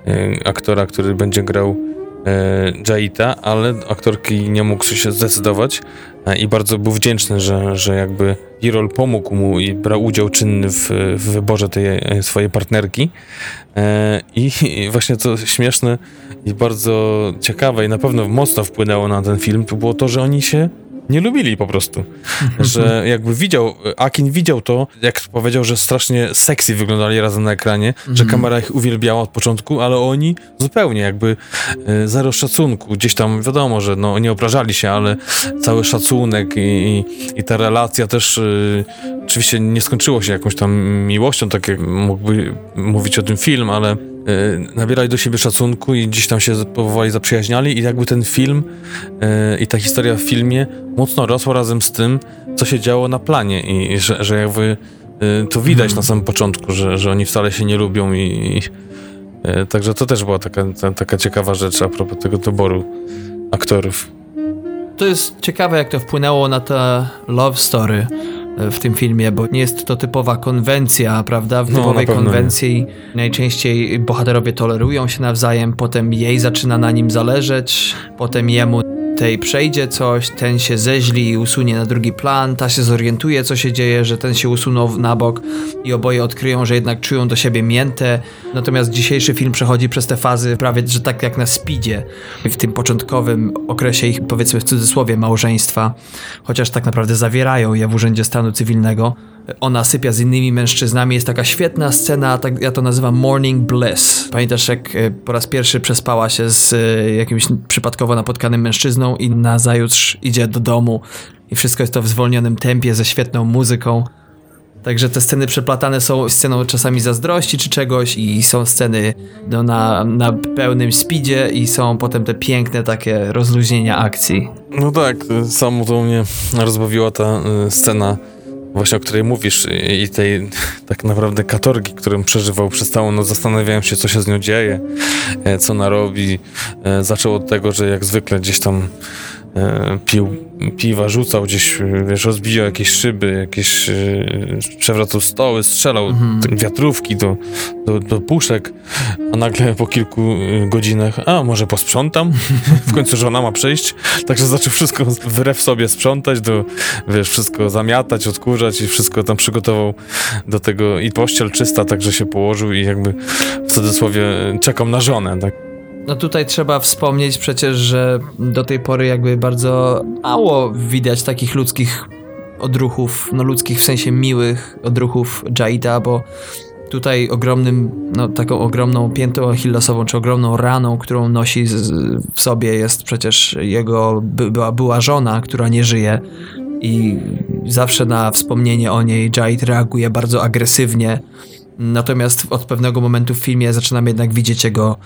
e aktora, który będzie grał e, Jaita, ale aktorki nie mógł się zdecydować e, i bardzo był wdzięczny, że, że jakby Irol pomógł mu i brał udział czynny w, w wyborze tej e, swojej partnerki. E, I właśnie co śmieszne i bardzo ciekawe i na pewno mocno wpłynęło na ten film, to było to, że oni się nie lubili po prostu. Że jakby widział, Akin widział to, jak powiedział, że strasznie sexy wyglądali razem na ekranie, że mhm. kamera ich uwielbiała od początku, ale oni zupełnie jakby e, zero szacunku. Gdzieś tam wiadomo, że no, nie obrażali się, ale cały szacunek i, i, i ta relacja też y, oczywiście nie skończyło się jakąś tam miłością, tak jak mógłby mówić o tym film, ale E, nabierali do siebie szacunku i gdzieś tam się powoli zaprzyjaźniali i jakby ten film e, i ta historia w filmie mocno rosła razem z tym, co się działo na planie i że, że jakby e, to widać hmm. na samym początku, że, że oni wcale się nie lubią i, i także to też była taka, ta, taka ciekawa rzecz a propos tego doboru aktorów. To jest ciekawe, jak to wpłynęło na te love story w tym filmie, bo nie jest to typowa konwencja, prawda? W no, typowej no, konwencji najczęściej bohaterowie tolerują się nawzajem, potem jej zaczyna na nim zależeć, potem jemu tej przejdzie coś, ten się zeźli i usunie na drugi plan, ta się zorientuje, co się dzieje, że ten się usunął na bok i oboje odkryją, że jednak czują do siebie mięte. Natomiast dzisiejszy film przechodzi przez te fazy prawie, że tak jak na speedzie, w tym początkowym okresie ich, powiedzmy w cudzysłowie, małżeństwa, chociaż tak naprawdę zawierają je w Urzędzie Stanu Cywilnego ona sypia z innymi mężczyznami. Jest taka świetna scena, tak, ja to nazywam morning bliss. Pamiętasz, jak e, po raz pierwszy przespała się z e, jakimś przypadkowo napotkanym mężczyzną i na zajutrz idzie do domu i wszystko jest to w zwolnionym tempie ze świetną muzyką. Także te sceny przeplatane są sceną czasami zazdrości czy czegoś i są sceny no, na, na pełnym speedzie i są potem te piękne takie rozluźnienia akcji. No tak, samo to mnie rozbawiła ta y, scena właśnie o której mówisz i tej tak naprawdę katorgi, którą przeżywał przez całą noc, zastanawiałem się, co się z nią dzieje, e, co narobi. E, zaczął od tego, że jak zwykle gdzieś tam pił piwa, rzucał gdzieś, wiesz, rozbijał jakieś szyby, jakieś e, przewracał stoły, strzelał mhm. wiatrówki do, do, do puszek, a nagle po kilku e, godzinach, a może posprzątam? W końcu żona ma przyjść, także zaczął wszystko wbrew sobie sprzątać, do, wiesz, wszystko zamiatać, odkurzać i wszystko tam przygotował do tego i pościel czysta, także się położył i jakby w cudzysłowie czekał na żonę, tak? No tutaj trzeba wspomnieć przecież, że do tej pory jakby bardzo mało widać takich ludzkich odruchów, no ludzkich w sensie miłych odruchów Jaida, bo tutaj ogromnym, no taką ogromną piętą achillesową, czy ogromną raną, którą nosi w sobie jest przecież jego by, była, była żona, która nie żyje i zawsze na wspomnienie o niej Jaid reaguje bardzo agresywnie. Natomiast od pewnego momentu w filmie zaczynamy jednak widzieć jego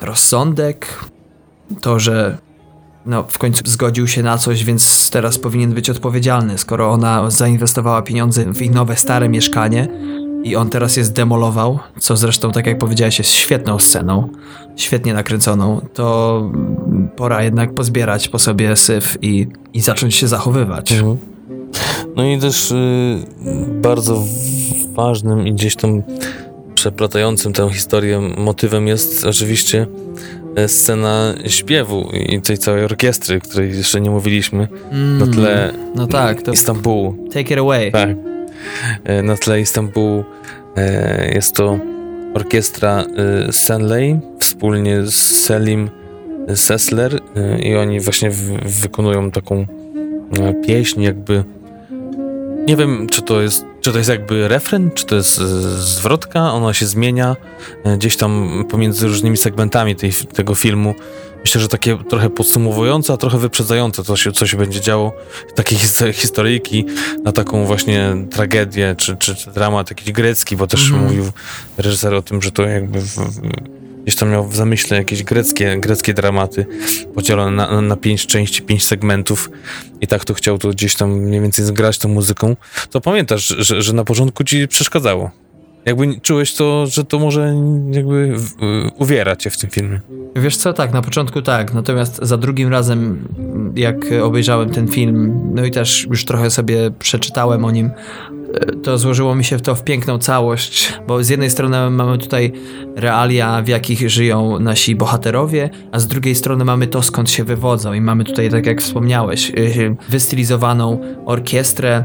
rozsądek, to, że no, w końcu zgodził się na coś, więc teraz powinien być odpowiedzialny, skoro ona zainwestowała pieniądze w ich nowe, stare mieszkanie i on teraz jest demolował, co zresztą, tak jak powiedziałeś, jest świetną sceną, świetnie nakręconą, to pora jednak pozbierać po sobie syf i, i zacząć się zachowywać. Mhm. No i też y, bardzo ważnym i gdzieś tam przeplatającym tę historię motywem jest oczywiście e, scena śpiewu i tej całej orkiestry, której jeszcze nie mówiliśmy, mm, na tle no tak, to Istanbulu. Take it away. Tak. E, na tle Istanbulu e, jest to orkiestra Senley wspólnie z Selim Sessler i oni właśnie wykonują taką pieśń jakby nie wiem, czy to jest, czy to jest jakby refren, czy to jest e, zwrotka, ona się zmienia e, gdzieś tam pomiędzy różnymi segmentami tej, tego filmu. Myślę, że takie trochę podsumowujące, a trochę wyprzedzające, co się, co się będzie działo. Takie historyjki na taką właśnie tragedię, czy, czy, czy dramat jakiś grecki, bo też mm -hmm. mówił reżyser o tym, że to jakby w, gdzieś tam miał w zamyśle jakieś greckie, greckie dramaty podzielone na, na pięć części, pięć segmentów i tak to chciał to gdzieś tam mniej więcej zgrać tą muzyką, to pamiętasz, że, że na początku ci przeszkadzało. Jakby czułeś to, że to może jakby uwiera cię w tym filmie. Wiesz co, tak, na początku tak, natomiast za drugim razem, jak obejrzałem ten film, no i też już trochę sobie przeczytałem o nim, to złożyło mi się to w piękną całość, bo z jednej strony mamy tutaj realia, w jakich żyją nasi bohaterowie, a z drugiej strony mamy to, skąd się wywodzą i mamy tutaj, tak jak wspomniałeś, y, wystylizowaną orkiestrę,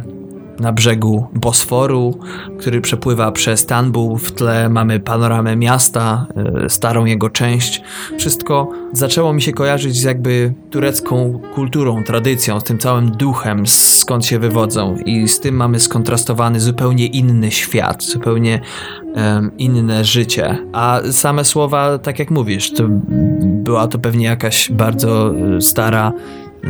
na brzegu Bosforu, który przepływa przez Stambuł. W tle mamy panoramę miasta, e, starą jego część. Wszystko zaczęło mi się kojarzyć z jakby turecką kulturą, tradycją, z tym całym duchem, skąd się wywodzą. I z tym mamy skontrastowany zupełnie inny świat, zupełnie um, inne życie. A same słowa, tak jak mówisz, to była to pewnie jakaś bardzo e, stara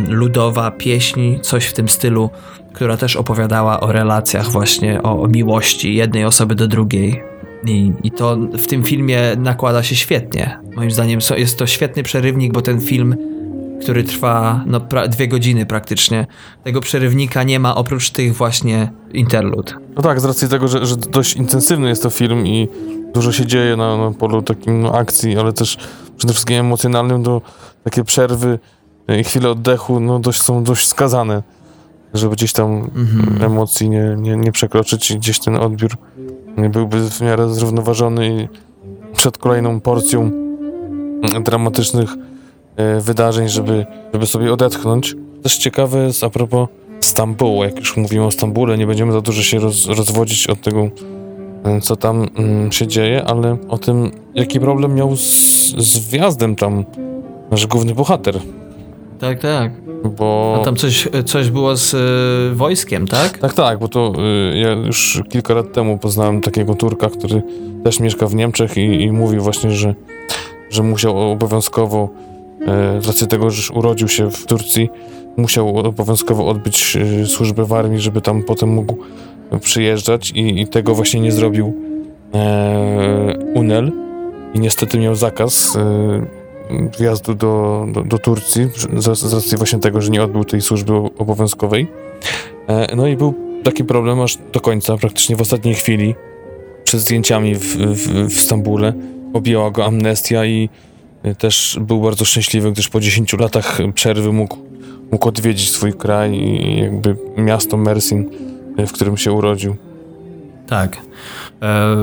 ludowa pieśń, coś w tym stylu która też opowiadała o relacjach właśnie, o, o miłości jednej osoby do drugiej. I, I to w tym filmie nakłada się świetnie. Moim zdaniem jest to świetny przerywnik, bo ten film, który trwa no, dwie godziny praktycznie, tego przerywnika nie ma oprócz tych właśnie interlud. No tak, z racji tego, że, że dość intensywny jest to film i dużo się dzieje na, na polu takim no, akcji, ale też przede wszystkim emocjonalnym, to takie przerwy chwile oddechu no, dość, są dość skazane żeby gdzieś tam mhm. emocji nie, nie, nie przekroczyć i gdzieś ten odbiór byłby w miarę zrównoważony i przed kolejną porcją dramatycznych e, wydarzeń, żeby, żeby sobie odetchnąć. Też ciekawe jest a propos Stambułu, jak już mówimy o Stambule, nie będziemy za dużo się roz, rozwodzić od tego, co tam mm, się dzieje, ale o tym, jaki problem miał z, z wjazdem tam nasz główny bohater. Tak, tak. Bo... A tam coś, coś było z y, wojskiem, tak? Tak, tak, bo to y, ja już kilka lat temu poznałem takiego Turka, który też mieszka w Niemczech i, i mówił właśnie, że, że musiał obowiązkowo, y, z racji tego, że urodził się w Turcji, musiał obowiązkowo odbyć y, służbę w armii, żeby tam potem mógł przyjeżdżać i, i tego właśnie nie zrobił e, Unel i niestety miał zakaz wjazdu do, do, do Turcji z, z racji właśnie tego, że nie odbył tej służby obowiązkowej. E, no i był taki problem aż do końca, praktycznie w ostatniej chwili, przed zdjęciami w, w, w Stambule. Objęła go amnestia i e, też był bardzo szczęśliwy, gdyż po 10 latach przerwy mógł, mógł odwiedzić swój kraj i jakby miasto Mersin, e, w którym się urodził. Tak.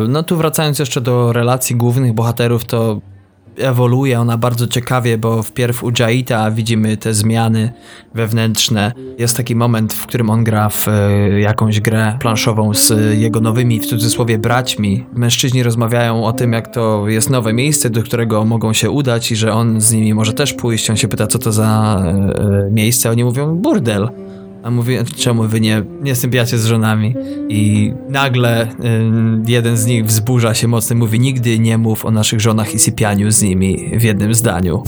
No tu wracając jeszcze do relacji głównych bohaterów, to ewoluuje ona bardzo ciekawie, bo wpierw u Jaita widzimy te zmiany wewnętrzne. Jest taki moment, w którym on gra w e, jakąś grę planszową z jego nowymi, w cudzysłowie, braćmi. Mężczyźni rozmawiają o tym, jak to jest nowe miejsce, do którego mogą się udać i że on z nimi może też pójść. On się pyta, co to za e, miejsce. Oni mówią, burdel A mówi, czemu wy nie, nie sypiacie z żonami? I nagle y, jeden z nich wzburza się mocno mówi, nigdy nie mów o naszych żonach i sypianiu z nimi w jednym zdaniu.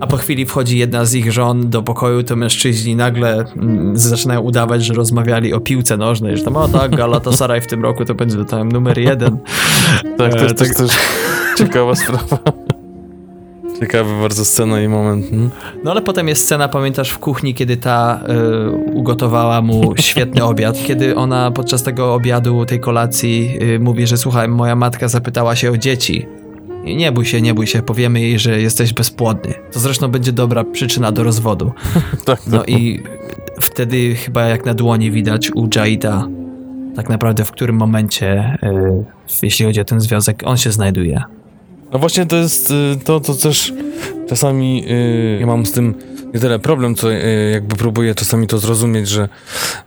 A po chwili wchodzi jedna z ich żon do pokoju, to mężczyźni nagle y, zaczynają udawać, że rozmawiali o piłce nożnej, że tam, o tak, Galatasaray w tym roku to będzie tam numer jeden. tak, to jest tak, też ciekawa sprawa. Ciekawy bardzo scena i moment. Hmm? No ale potem jest scena, pamiętasz, w kuchni, kiedy ta y, ugotowała mu świetny obiad, kiedy ona podczas tego obiadu, tej kolacji y, mówi, że słuchaj, moja matka zapytała się o dzieci. I nie bój się, nie bój się, powiemy jej, że jesteś bezpłodny. To zresztą będzie dobra przyczyna do rozwodu. tak, no tak. i wtedy chyba jak na dłoni widać u Jaida tak naprawdę w którym momencie, y, jeśli chodzi o ten związek, on się znajduje. No właśnie to jest y, to, co też czasami y, ja mam z tym nie tyle problem, co y, jakby próbuję czasami to zrozumieć, że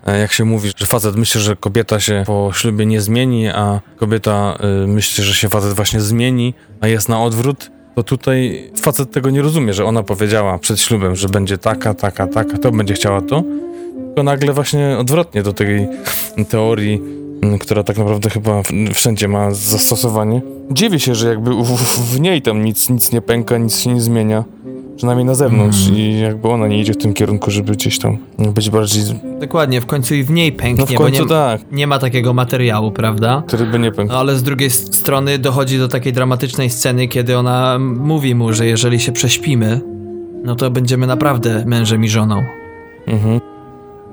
e, jak się mówi, że facet myśli, że kobieta się po ślubie nie zmieni, a kobieta myśli, że się facet właśnie zmieni, a jest na odwrót, to tutaj facet tego nie rozumie, że ona powiedziała przed ślubem, że będzie taka, taka, taka, to będzie chciała to, tylko nagle właśnie odwrotnie do tej teorii która tak naprawdę chyba wszędzie ma zastosowanie. Dziwię się, że jakby w, w, niej tam nic, nic nie pęka, nic się nie zmienia. Przynajmniej na zewnątrz mm. i jakby ona nie idzie w tym kierunku, żeby gdzieś tam być bardziej... Dokładnie, w końcu i w niej pęknie, no w końcu nie, tak. nie ma takiego materiału, prawda? Który by nie pękł. No, ale z drugiej strony dochodzi do takiej dramatycznej sceny, kiedy ona mówi mu, że jeżeli się prześpimy, no to będziemy naprawdę mężem i żoną. Mhm.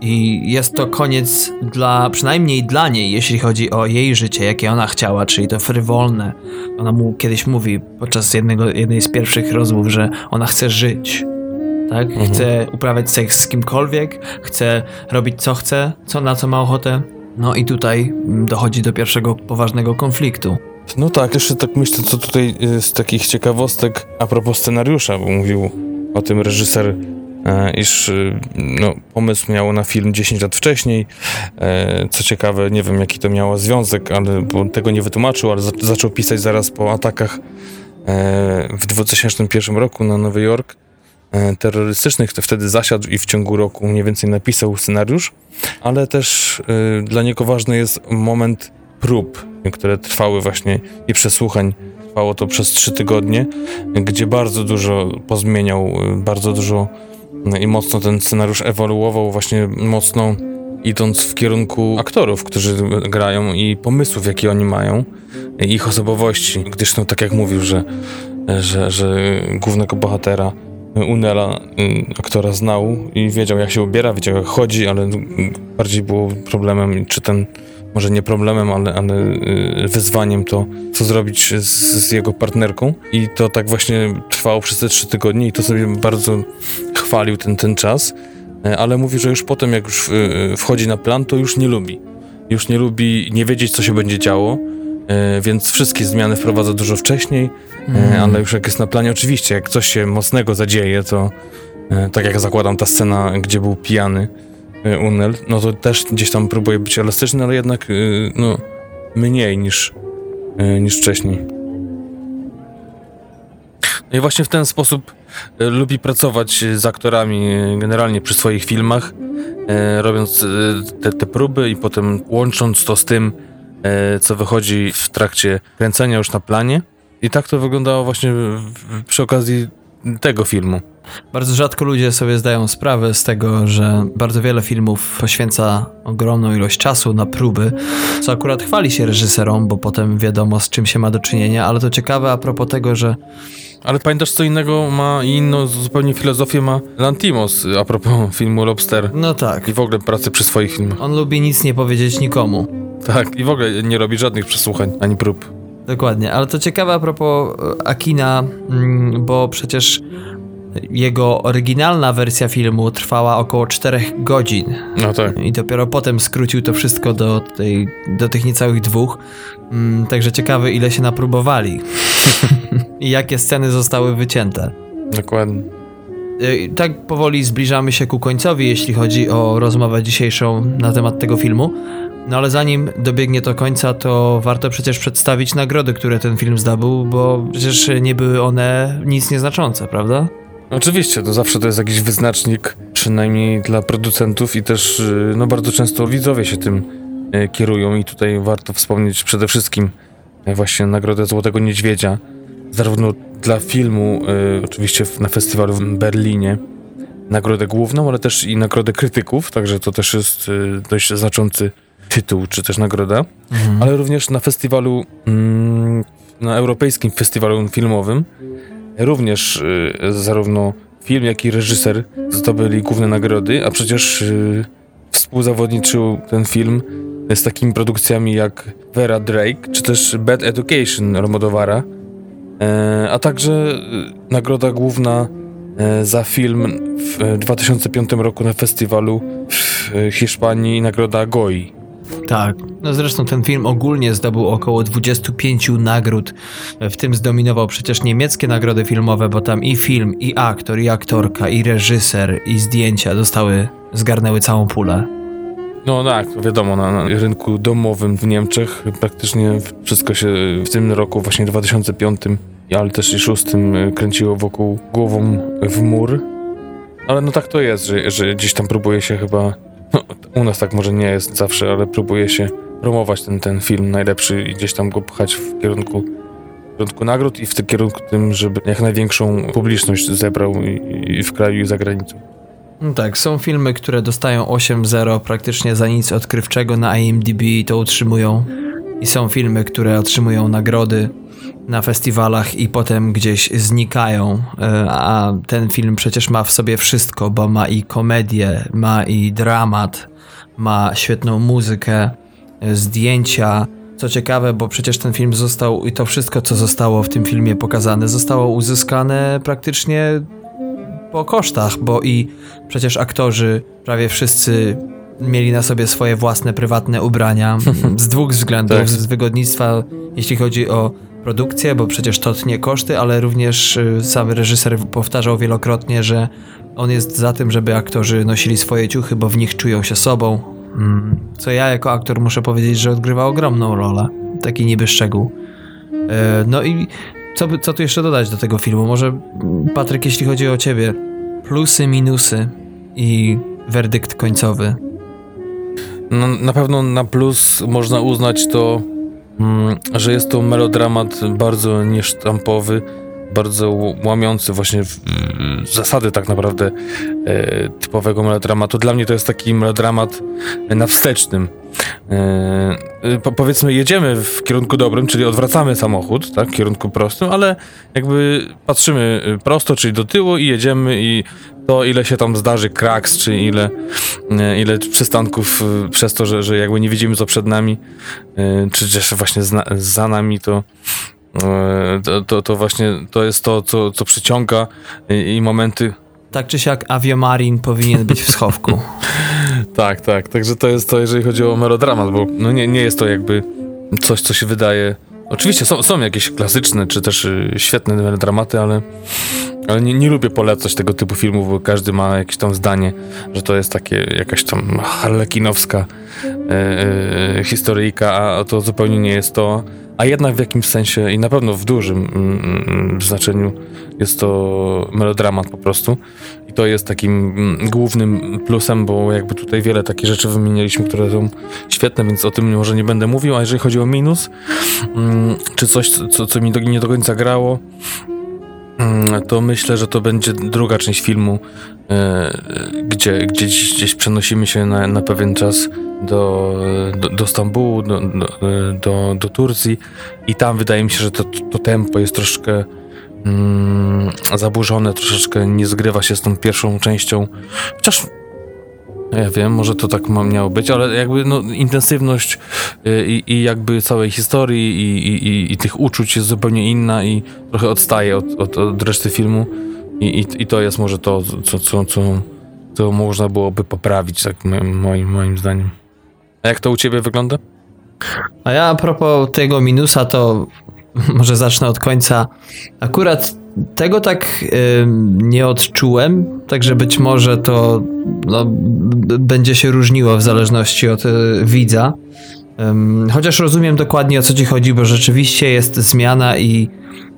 I jest to koniec dla, przynajmniej dla niej, jeśli chodzi o jej życie, jakie ona chciała, czyli to frywolne. Ona mu kiedyś mówi podczas jednego, jednej z pierwszych rozmów, że ona chce żyć. Tak? Mhm. Chce uprawiać seks z kimkolwiek, chce robić co chce, co na co ma ochotę. No i tutaj dochodzi do pierwszego poważnego konfliktu. No tak, jeszcze tak myślę, co tutaj z takich ciekawostek a propos scenariusza, bo mówił o tym reżyser iż y, no, pomysł miał na film 10 lat wcześniej. E, co ciekawe, nie wiem jaki to miało związek, ale bo tego nie wytłumaczył, ale zaczął pisać zaraz po atakach e, w 2001 roku na Nowy Jork terrorystycznych, to wtedy zasiadł i w ciągu roku mniej więcej napisał scenariusz, ale też dla niego ważny jest moment prób, które trwały właśnie i przesłuchań. Trwało to przez trzy tygodnie, gdzie bardzo dużo pozmieniał, bardzo dużo I mocno ten scenariusz ewoluował, właśnie mocno idąc w kierunku aktorów, którzy grają i pomysłów, jakie oni mają, ich osobowości, gdyż no tak jak mówił, że, że, że głównego bohatera Unela, y, aktora znał i wiedział jak się ubiera, wiedział jak chodzi, ale bardziej było problemem, czy ten może nie problemem, ale, ale y, wyzwaniem to, co zrobić z, z, jego partnerką. I to tak właśnie trwało przez te trzy tygodnie i to sobie bardzo chwalił ten, ten czas, e, ale mówi, że już potem, jak już y, wchodzi na plan, to już nie lubi. Już nie lubi nie wiedzieć, co się będzie działo, e, więc wszystkie zmiany wprowadza dużo wcześniej, mm. ale już jak jest na planie, oczywiście, jak coś się mocnego zadzieje, to tak jak zakładam ta scena, gdzie był pijany, E, Unel, no to też gdzieś tam próbuje być elastyczny, ale jednak e, no, mniej niż, e, niż wcześniej. No i właśnie w ten sposób lubi pracować z aktorami generalnie przy swoich filmach, robiąc te, te próby i potem łącząc to z tym, co wychodzi w trakcie kręcenia już na planie. I tak to wyglądało właśnie przy okazji tego filmu. Bardzo rzadko ludzie sobie zdają sprawę z tego, że bardzo wiele filmów poświęca ogromną ilość czasu na próby, co akurat chwali się reżyserom, bo potem wiadomo z czym się ma do czynienia, ale to ciekawe a propos tego, że ale pamiętasz, co innego ma i inną zupełnie filozofię ma Lantimos a propos filmu Lobster. No tak. I w ogóle pracy przy swoich filmach. On lubi nic nie powiedzieć nikomu. Tak, i w ogóle nie robi żadnych przesłuchań ani prób. Dokładnie, ale to ciekawe a propos e, Akina, mm, bo przecież jego oryginalna wersja filmu trwała około 4 godzin. No tak. I dopiero potem skrócił to wszystko do, tej, do tych niecałych dwóch. Mm, także ciekawe, ile się napróbowali. I jakie sceny zostały wycięte. Dokładnie. E, tak powoli zbliżamy się ku końcowi, jeśli chodzi o rozmowę dzisiejszą na temat tego filmu. No ale zanim dobiegnie to końca, to warto przecież przedstawić nagrody, które ten film zdobył, bo przecież nie były one nic nieznaczące, prawda? Oczywiście, to zawsze to jest jakiś wyznacznik, przynajmniej dla producentów i też y, no bardzo często widzowie się tym y, kierują i tutaj warto wspomnieć przede wszystkim y, właśnie Nagrodę Złotego Niedźwiedzia, zarówno dla filmu, oczywiście na festiwalu w Berlinie, nagrodę główną, ale też i nagrodę krytyków, także to też jest dość znaczący tytuł, czy też nagroda, mhm. ale również na festiwalu, mm, na Europejskim Festiwalu Filmowym, również y, zarówno film, jak i reżyser zdobyli główne nagrody, a przecież y, współzawodniczył ten film z takimi produkcjami jak Vera Drake, czy też Bad Education Romodowara, a także y, nagroda główna e, za film w 2005 roku na festiwalu w Hiszpanii, nagroda Goi. Tak. No zresztą ten film ogólnie zdobył około 25 nagród. W tym zdominował przecież niemieckie nagrody filmowe, bo tam i film, i aktor, i aktorka, i reżyser, i zdjęcia zostały, zgarnęły całą pulę. No tak, wiadomo, na, na, rynku domowym w Niemczech praktycznie wszystko się w tym roku, właśnie 2005, ale też i 2006 kręciło wokół głową w mur. Ale no tak to jest, że, że gdzieś tam próbuje się chyba no, u nas tak może nie jest zawsze, ale próbuje się promować ten, ten film najlepszy i gdzieś tam go pchać w kierunku, w kierunku nagród i w tym kierunku tym, żeby jak największą publiczność zebrał i, i w kraju i za granicą. No tak, są filmy, które dostają 8-0 praktycznie za nic odkrywczego na IMDb i to utrzymują. I są filmy, które otrzymują nagrody na festiwalach i potem gdzieś znikają. E, a ten film przecież ma w sobie wszystko, bo ma i komedię, ma i dramat, ma świetną muzykę, e, zdjęcia. Co ciekawe, bo przecież ten film został i to wszystko, co zostało w tym filmie pokazane, zostało uzyskane praktycznie po kosztach, bo i przecież aktorzy prawie wszyscy mieli na sobie swoje własne prywatne ubrania z dwóch względów. Tak. Z wygodnictwa, jeśli chodzi o produkcję, bo przecież to tnie koszty, ale również y, sam reżyser powtarzał wielokrotnie, że on jest za tym, żeby aktorzy nosili swoje ciuchy, bo w nich czują się sobą. Mm, co ja jako aktor muszę powiedzieć, że odgrywa ogromną rolę. Taki niby szczegół. E, no i co, co tu jeszcze dodać do tego filmu? Może Patryk, jeśli chodzi o ciebie, plusy, minusy i werdykt końcowy. No, na pewno na plus można uznać to że jest to melodramat bardzo niesztampowy, bardzo łamiący właśnie zasady tak naprawdę e, typowego melodramatu. Dla mnie to jest taki melodramat na wstecznym. E, po, powiedzmy, jedziemy w kierunku dobrym, czyli odwracamy samochód, tak, w kierunku prostym, ale jakby patrzymy prosto, czyli do tyłu i jedziemy i to ile się tam zdarzy kraks, czy ile, e, ile przystanków e, przez to, że, że jakby nie widzimy co przed nami, e, czy też właśnie za nami, to, to, to, to, właśnie to jest to, co, co przyciąga i, i momenty. Tak czy siak Aviomarin powinien być w schowku. tak, tak. Także to jest to, jeżeli chodzi o melodramat, bo no nie, nie jest to jakby coś, co się wydaje. Oczywiście są, są jakieś klasyczne, czy też świetne melodramaty, ale ale nie, nie lubię polecać tego typu filmów, bo każdy ma jakieś tam zdanie, że to jest takie jakaś tam harlekinowska e, e, historyjka, a to zupełnie nie jest to. A jednak w jakimś sensie i na pewno w dużym mm, mm znaczeniu jest to melodramat po prostu. I to jest takim mm, głównym plusem, bo jakby tutaj wiele takich rzeczy wymienialiśmy, które są świetne, więc o tym może nie będę mówił. A jeżeli chodzi o minus, mm, czy coś, co, co mi do, nie do końca grało, Mm, to myślę, że to będzie druga część filmu, e, gdzie, gdzie gdzieś, gdzieś przenosimy się na, na pewien czas do, do, do Stambułu, do, do, do, do Turcji i tam wydaje mi się, że to, to tempo jest troszkę mm, zaburzone, troszeczkę nie zgrywa się z tą pierwszą częścią, chociaż ja wiem, może to tak miało być, ale jakby no, intensywność y, i, i jakby całej historii i, i, i, tych uczuć jest zupełnie inna i trochę odstaje od, od, od reszty filmu I, i, to jest może to, co, co, co, co można byłoby poprawić, tak moim, moim zdaniem. A jak to u ciebie wygląda? A ja a propos tego minusa, to może zacznę od końca. Akurat tego tak y, nie odczułem, także być może to no, będzie się różniło w zależności od y, widza. chociaż rozumiem dokładnie o co ci chodzi, bo rzeczywiście jest zmiana i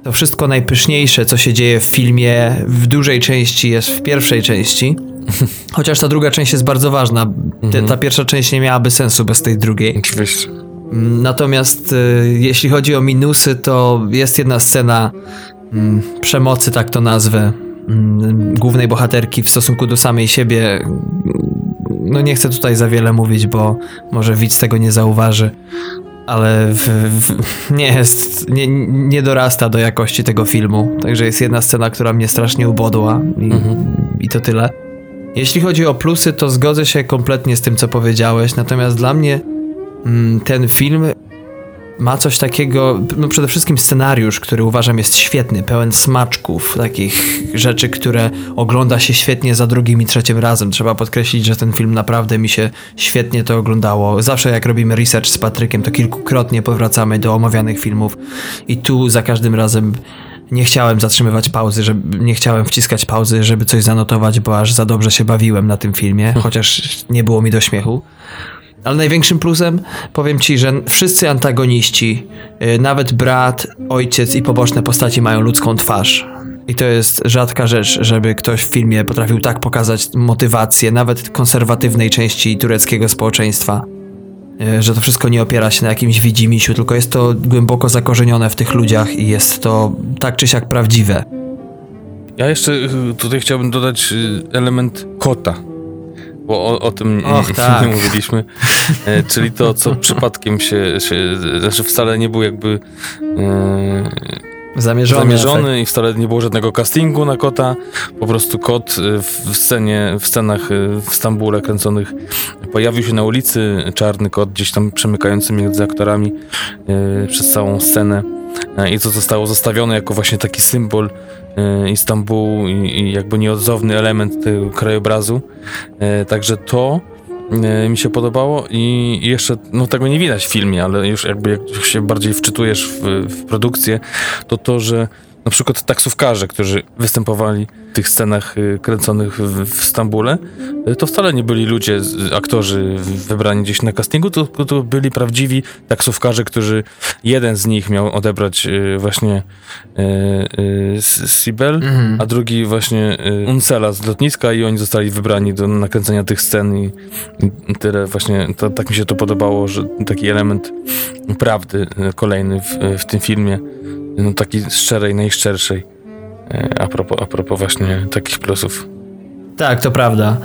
to wszystko najpyszniejsze, co się dzieje w filmie, w dużej części jest w pierwszej części. Chociaż ta druga część jest bardzo ważna. Mhm. Ta pierwsza część nie miałaby sensu bez tej drugiej. Oczywiście. Natomiast y, jeśli chodzi o minusy, to jest jedna scena mm, przemocy, tak to nazwę, mm, głównej bohaterki w stosunku do samej siebie. No nie chcę tutaj za wiele mówić, bo może widz tego nie zauważy, ale w, w, nie jest, nie, nie dorasta do jakości tego filmu. Także jest jedna scena, która mnie strasznie ubodła i, mhm. i to tyle. Jeśli chodzi o plusy, to zgodzę się kompletnie z tym, co powiedziałeś, natomiast dla mnie ten film ma coś takiego, no przede wszystkim scenariusz, który uważam jest świetny, pełen smaczków, takich rzeczy, które ogląda się świetnie za drugim i trzecim razem. Trzeba podkreślić, że ten film naprawdę mi się świetnie to oglądało. Zawsze jak robimy research z Patrykiem, to kilkukrotnie powracamy do omawianych filmów i tu za każdym razem nie chciałem zatrzymywać pauzy, żeby, nie chciałem wciskać pauzy, żeby coś zanotować, bo aż za dobrze się bawiłem na tym filmie, chociaż nie było mi do śmiechu. Ale największym plusem powiem ci, że wszyscy antagoniści, y, nawet brat, ojciec i poboczne postaci mają ludzką twarz. I to jest rzadka rzecz, żeby ktoś w filmie potrafił tak pokazać motywację, nawet konserwatywnej części tureckiego społeczeństwa. Y, że to wszystko nie opiera się na jakimś widzimisiu, tylko jest to głęboko zakorzenione w tych ludziach i jest to tak czy siak prawdziwe. Ja jeszcze y, tutaj chciałbym dodać element kota bo o, o tym Och, nie, tak. nie mówiliśmy. E, czyli to, co przypadkiem się, się, znaczy wcale nie był jakby e, zamierzony, zamierzony i wcale nie było żadnego castingu na kota. Po prostu kot e, w scenie, w scenach e, w Stambule kręconych pojawił się na ulicy, czarny kot gdzieś tam przemykający między aktorami e, przez całą scenę e, i to zostało zostawione jako właśnie taki symbol Istambułu i, i jakby nieodzowny element tego krajobrazu. E, także to e, mi się podobało i jeszcze, no tego nie widać w filmie, ale już jakby jak się bardziej wczytujesz w, w produkcję, to to, że na przykład taksówkarze, którzy występowali w tych scenach y, kręconych w, w Stambule, y, to wcale nie byli ludzie, aktorzy wybrani gdzieś na castingu, to, to byli prawdziwi taksówkarze, którzy jeden z nich miał odebrać y, właśnie Sibel, mhm. a drugi właśnie Uncela z lotniska i oni zostali wybrani do nakręcenia tych scen i, i tyle właśnie, to, tak mi się to podobało, że taki element prawdy kolejny w, w tym filmie no, takiej szczerej, najszczerszej. E, a propos, a propos właśnie takich plusów. Tak, to prawda.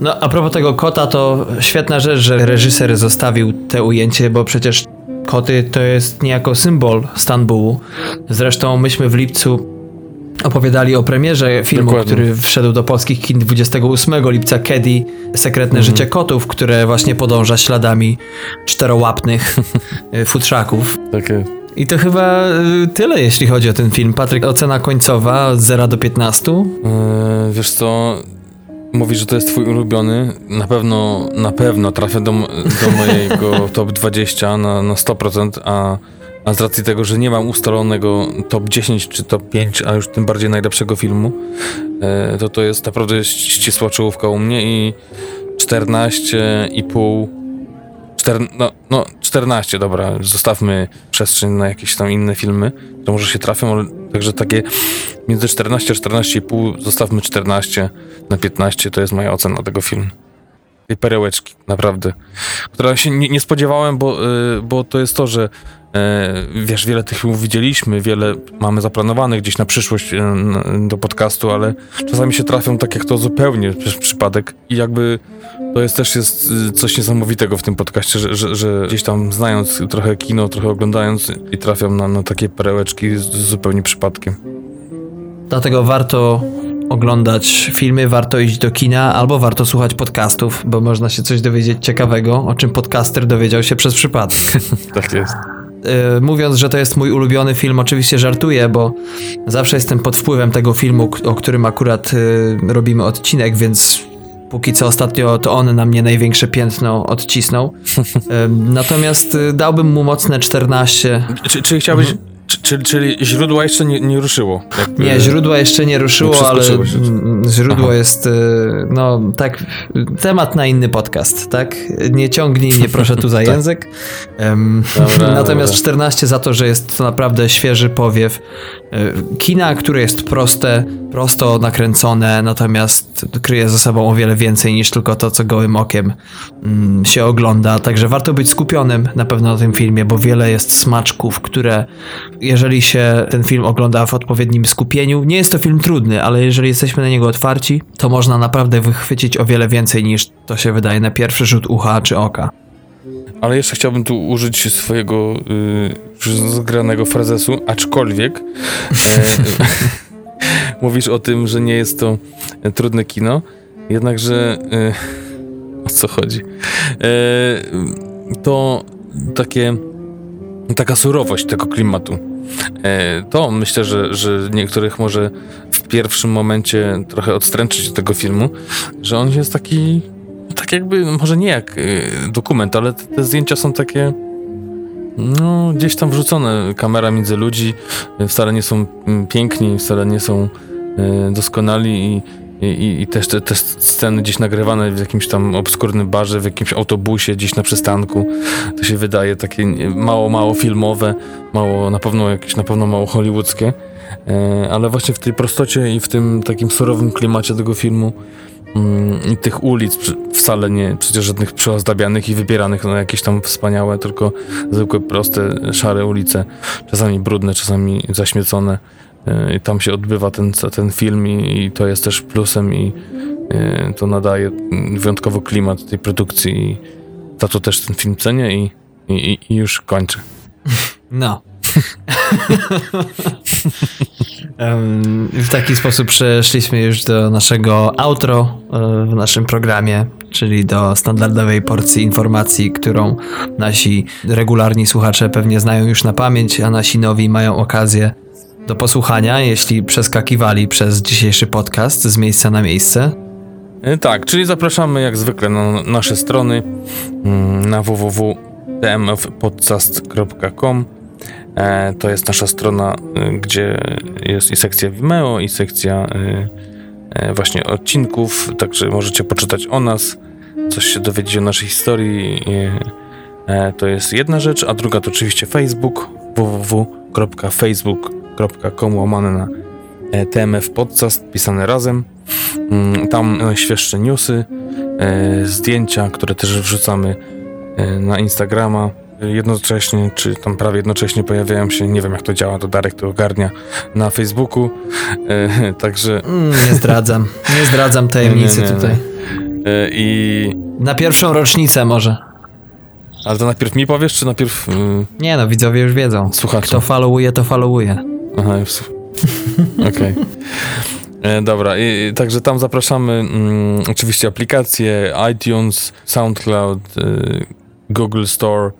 No, a propos tego kota, to świetna rzecz, że reżyser zostawił te ujęcie, bo przecież koty to jest niejako symbol Stambułu. Zresztą myśmy w lipcu opowiadali o premierze filmu, Dokładnie. który wszedł do polskich kin 28 lipca, Kedi, Sekretne mhm. życie kotów, które właśnie podąża śladami czterołapnych futrzaków. Takie i to chyba y, tyle, jeśli chodzi o ten film. Patryk, ocena końcowa od 0 do 15? Yy, wiesz co, mówisz, że to jest twój ulubiony. Na pewno, na pewno trafię do, do mojego top 20 na, na 100%, a, a z racji tego, że nie mam ustalonego top 10 czy top 5, a już tym bardziej najlepszego filmu, yy, to to jest naprawdę ścisła czołówka u mnie i 14,5 Czter, no, no 14, dobra, zostawmy przestrzeń na jakieś tam inne filmy, to może się trafią, ale także takie między 14 a 14,5 zostawmy 14 na 15, to jest moja ocena tego filmu. Tej perełeczki, naprawdę. Która się nie, nie spodziewałem, bo, yy, bo to jest to, że wiesz, wiele tych filmów widzieliśmy, wiele mamy zaplanowanych gdzieś na przyszłość yy, do podcastu, ale czasami się trafią tak jak to zupełnie przypadek i jakby to jest też jest y, coś niesamowitego w tym podcaście, że, że, że gdzieś tam znając trochę kino, trochę oglądając i trafiam na, na takie perełeczki z, zupełnie przypadkiem. Dlatego warto oglądać filmy, warto iść do kina albo warto słuchać podcastów, bo można się coś dowiedzieć ciekawego, o czym podcaster dowiedział się przez przypadek. tak jest. Y, mówiąc, że to jest mój ulubiony film, oczywiście żartuję, bo zawsze jestem pod wpływem tego filmu, o którym akurat y, robimy odcinek, więc Póki co ostatnio to on na mnie największe piętno odcisnął. Natomiast y, dałbym mu mocne 14. Czy, czy chciałbyś, mhm. Czyli, czyli źródła jeszcze nie, nie ruszyło? Jakby... Nie, źródła jeszcze nie ruszyło, ale się. źródło Aha. jest, y, no tak, temat na inny podcast, tak? Nie ciągnij mnie proszę tu za tak. język. Um, dobra, natomiast dobra. 14 za to, że jest to naprawdę świeży powiew y, kina, które jest proste, prosto nakręcone, natomiast kryje ze sobą o wiele więcej niż tylko to, co gołym okiem um, się ogląda. Także warto być skupionym na pewno na tym filmie, bo wiele jest smaczków, które jeżeli się ten film ogląda w odpowiednim skupieniu, nie jest to film trudny, ale jeżeli jesteśmy na niego otwarci, to można naprawdę wychwycić o wiele więcej niż to się wydaje na pierwszy rzut ucha czy oka. Ale jeszcze chciałbym tu użyć swojego yy, zgranego frazesu, aczkolwiek e, mówisz o tym, że nie jest to trudne kino, jednakże yy, o co chodzi? Yy, to takie taka surowość tego klimatu. E, to myślę, że, że niektórych może w pierwszym momencie trochę odstręczyć od tego filmu, że on jest taki, tak jakby, może nie jak e, dokument, ale te, te zdjęcia są takie no, gdzieś tam wrzucone, kamera między ludzi, wcale nie są mm, piękni, wcale nie są e, doskonali i i, i też te, te, sceny gdzieś nagrywane w jakimś tam obskurnym barze, w jakimś autobusie, gdzieś na przystanku, to się wydaje takie mało, mało filmowe, mało, na pewno jakieś, na pewno mało hollywoodzkie, e, ale właśnie w tej prostocie i w tym takim surowym klimacie tego filmu mm, i tych ulic wcale nie przecież żadnych przyozdabianych i wybieranych na jakieś tam wspaniałe, tylko zwykłe, proste, szare ulice, czasami brudne, czasami zaśmiecone, I tam się odbywa ten, ten film i, i to jest też plusem i e, to nadaje wyjątkowo klimat tej produkcji i za to też ten film cenię i, i, i już kończę. No. w taki sposób przeszliśmy już do naszego outro e, w naszym programie, czyli do standardowej porcji informacji, którą nasi regularni słuchacze pewnie znają już na pamięć, a nasi nowi mają okazję do posłuchania, jeśli przeskakiwali przez dzisiejszy podcast z miejsca na miejsce. E, tak, czyli zapraszamy jak zwykle na nasze strony mm, na www.tmfpodcast.com e, To jest nasza strona, e, gdzie jest i sekcja Vimeo, i sekcja właśnie odcinków, także możecie poczytać o nas, coś się dowiedzieć o naszej historii. To jest jedna rzecz, a druga to oczywiście Facebook www.facebook.com facebook.com łamane na e, TMF Podcast, pisane razem. Mm, tam najświeższe newsy, e, zdjęcia, które też wrzucamy e, na Instagrama. Jednocześnie, czy tam prawie jednocześnie pojawiają się, nie wiem jak to działa, to Darek to ogarnia na Facebooku, także... Mm, nie zdradzam, nie zdradzam tajemnicy nie, nie, nie, tutaj. I... Na pierwszą rocznicę może. Ale to najpierw mi powiesz, czy najpierw... Nie no, widzowie już wiedzą. Słuchacze. Kto followuje, to followuje. Aha, już. Okej. Okay. E, dobra, I, także tam zapraszamy mm, oczywiście aplikacje iTunes, SoundCloud, y, Google Store,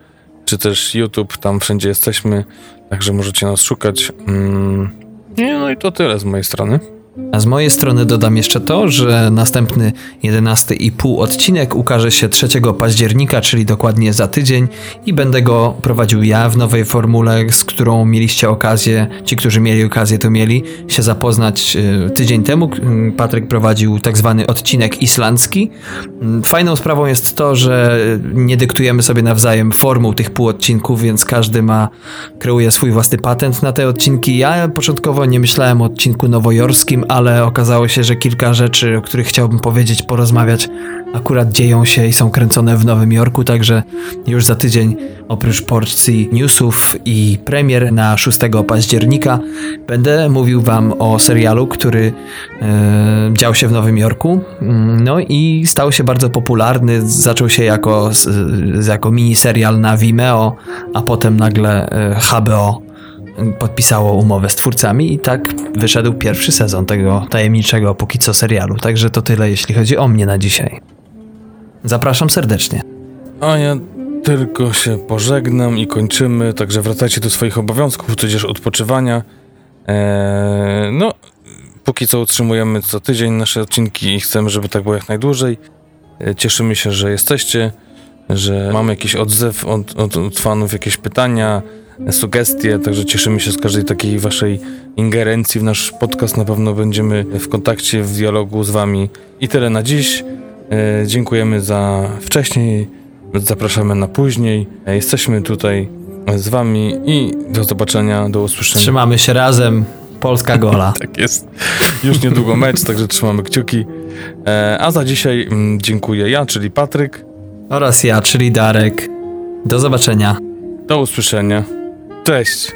czy też YouTube, tam wszędzie jesteśmy, także możecie nas szukać. Mm, no i to tyle z mojej strony. A z mojej strony dodam jeszcze to, że następny 11,5 odcinek ukaże się 3 października, czyli dokładnie za tydzień i będę go prowadził ja w nowej formule, z którą mieliście okazję, ci, którzy mieli okazję, to mieli się zapoznać e, tydzień temu. Patryk prowadził tak zwany odcinek islandzki. Fajną sprawą jest to, że nie dyktujemy sobie nawzajem formuł tych półodcinków, więc każdy ma, kreuje swój własny patent na te odcinki. Ja początkowo nie myślałem o odcinku nowojorskim, ale okazało się, że kilka rzeczy, o których chciałbym powiedzieć, porozmawiać, akurat dzieją się i są kręcone w Nowym Jorku, także już za tydzień, oprócz porcji newsów i premier na 6 października, będę mówił Wam o serialu, który e, dział się w Nowym Jorku. Mm, no i stał się bardzo popularny. Zaczął się jako, jako miniserial na Vimeo, a potem nagle e, HBO podpisało umowę z twórcami i tak wyszedł pierwszy sezon tego tajemniczego póki co serialu. Także to tyle, jeśli chodzi o mnie na dzisiaj. Zapraszam serdecznie. A ja tylko się pożegnam i kończymy, także wracajcie do swoich obowiązków, tudzież odpoczywania. Eee, no, póki co utrzymujemy co tydzień nasze odcinki i chcemy, żeby tak było jak najdłużej. Eee, cieszymy się, że jesteście, że mamy jakiś odzew od, od, od fanów, jakieś pytania, sugestie, także cieszymy się z każdej takiej waszej ingerencji w nasz podcast. Na pewno będziemy w kontakcie, w dialogu z wami. I tyle na dziś. E, dziękujemy za wcześniej, zapraszamy na później. E, jesteśmy tutaj z wami i do zobaczenia, do usłyszenia. Trzymamy się razem. Polska gola. tak jest. Już niedługo mecz, także trzymamy kciuki. E, a za dzisiaj mm, dziękuję ja, czyli Patryk. Oraz ja, czyli Darek. Do zobaczenia. Do usłyszenia. Cześć.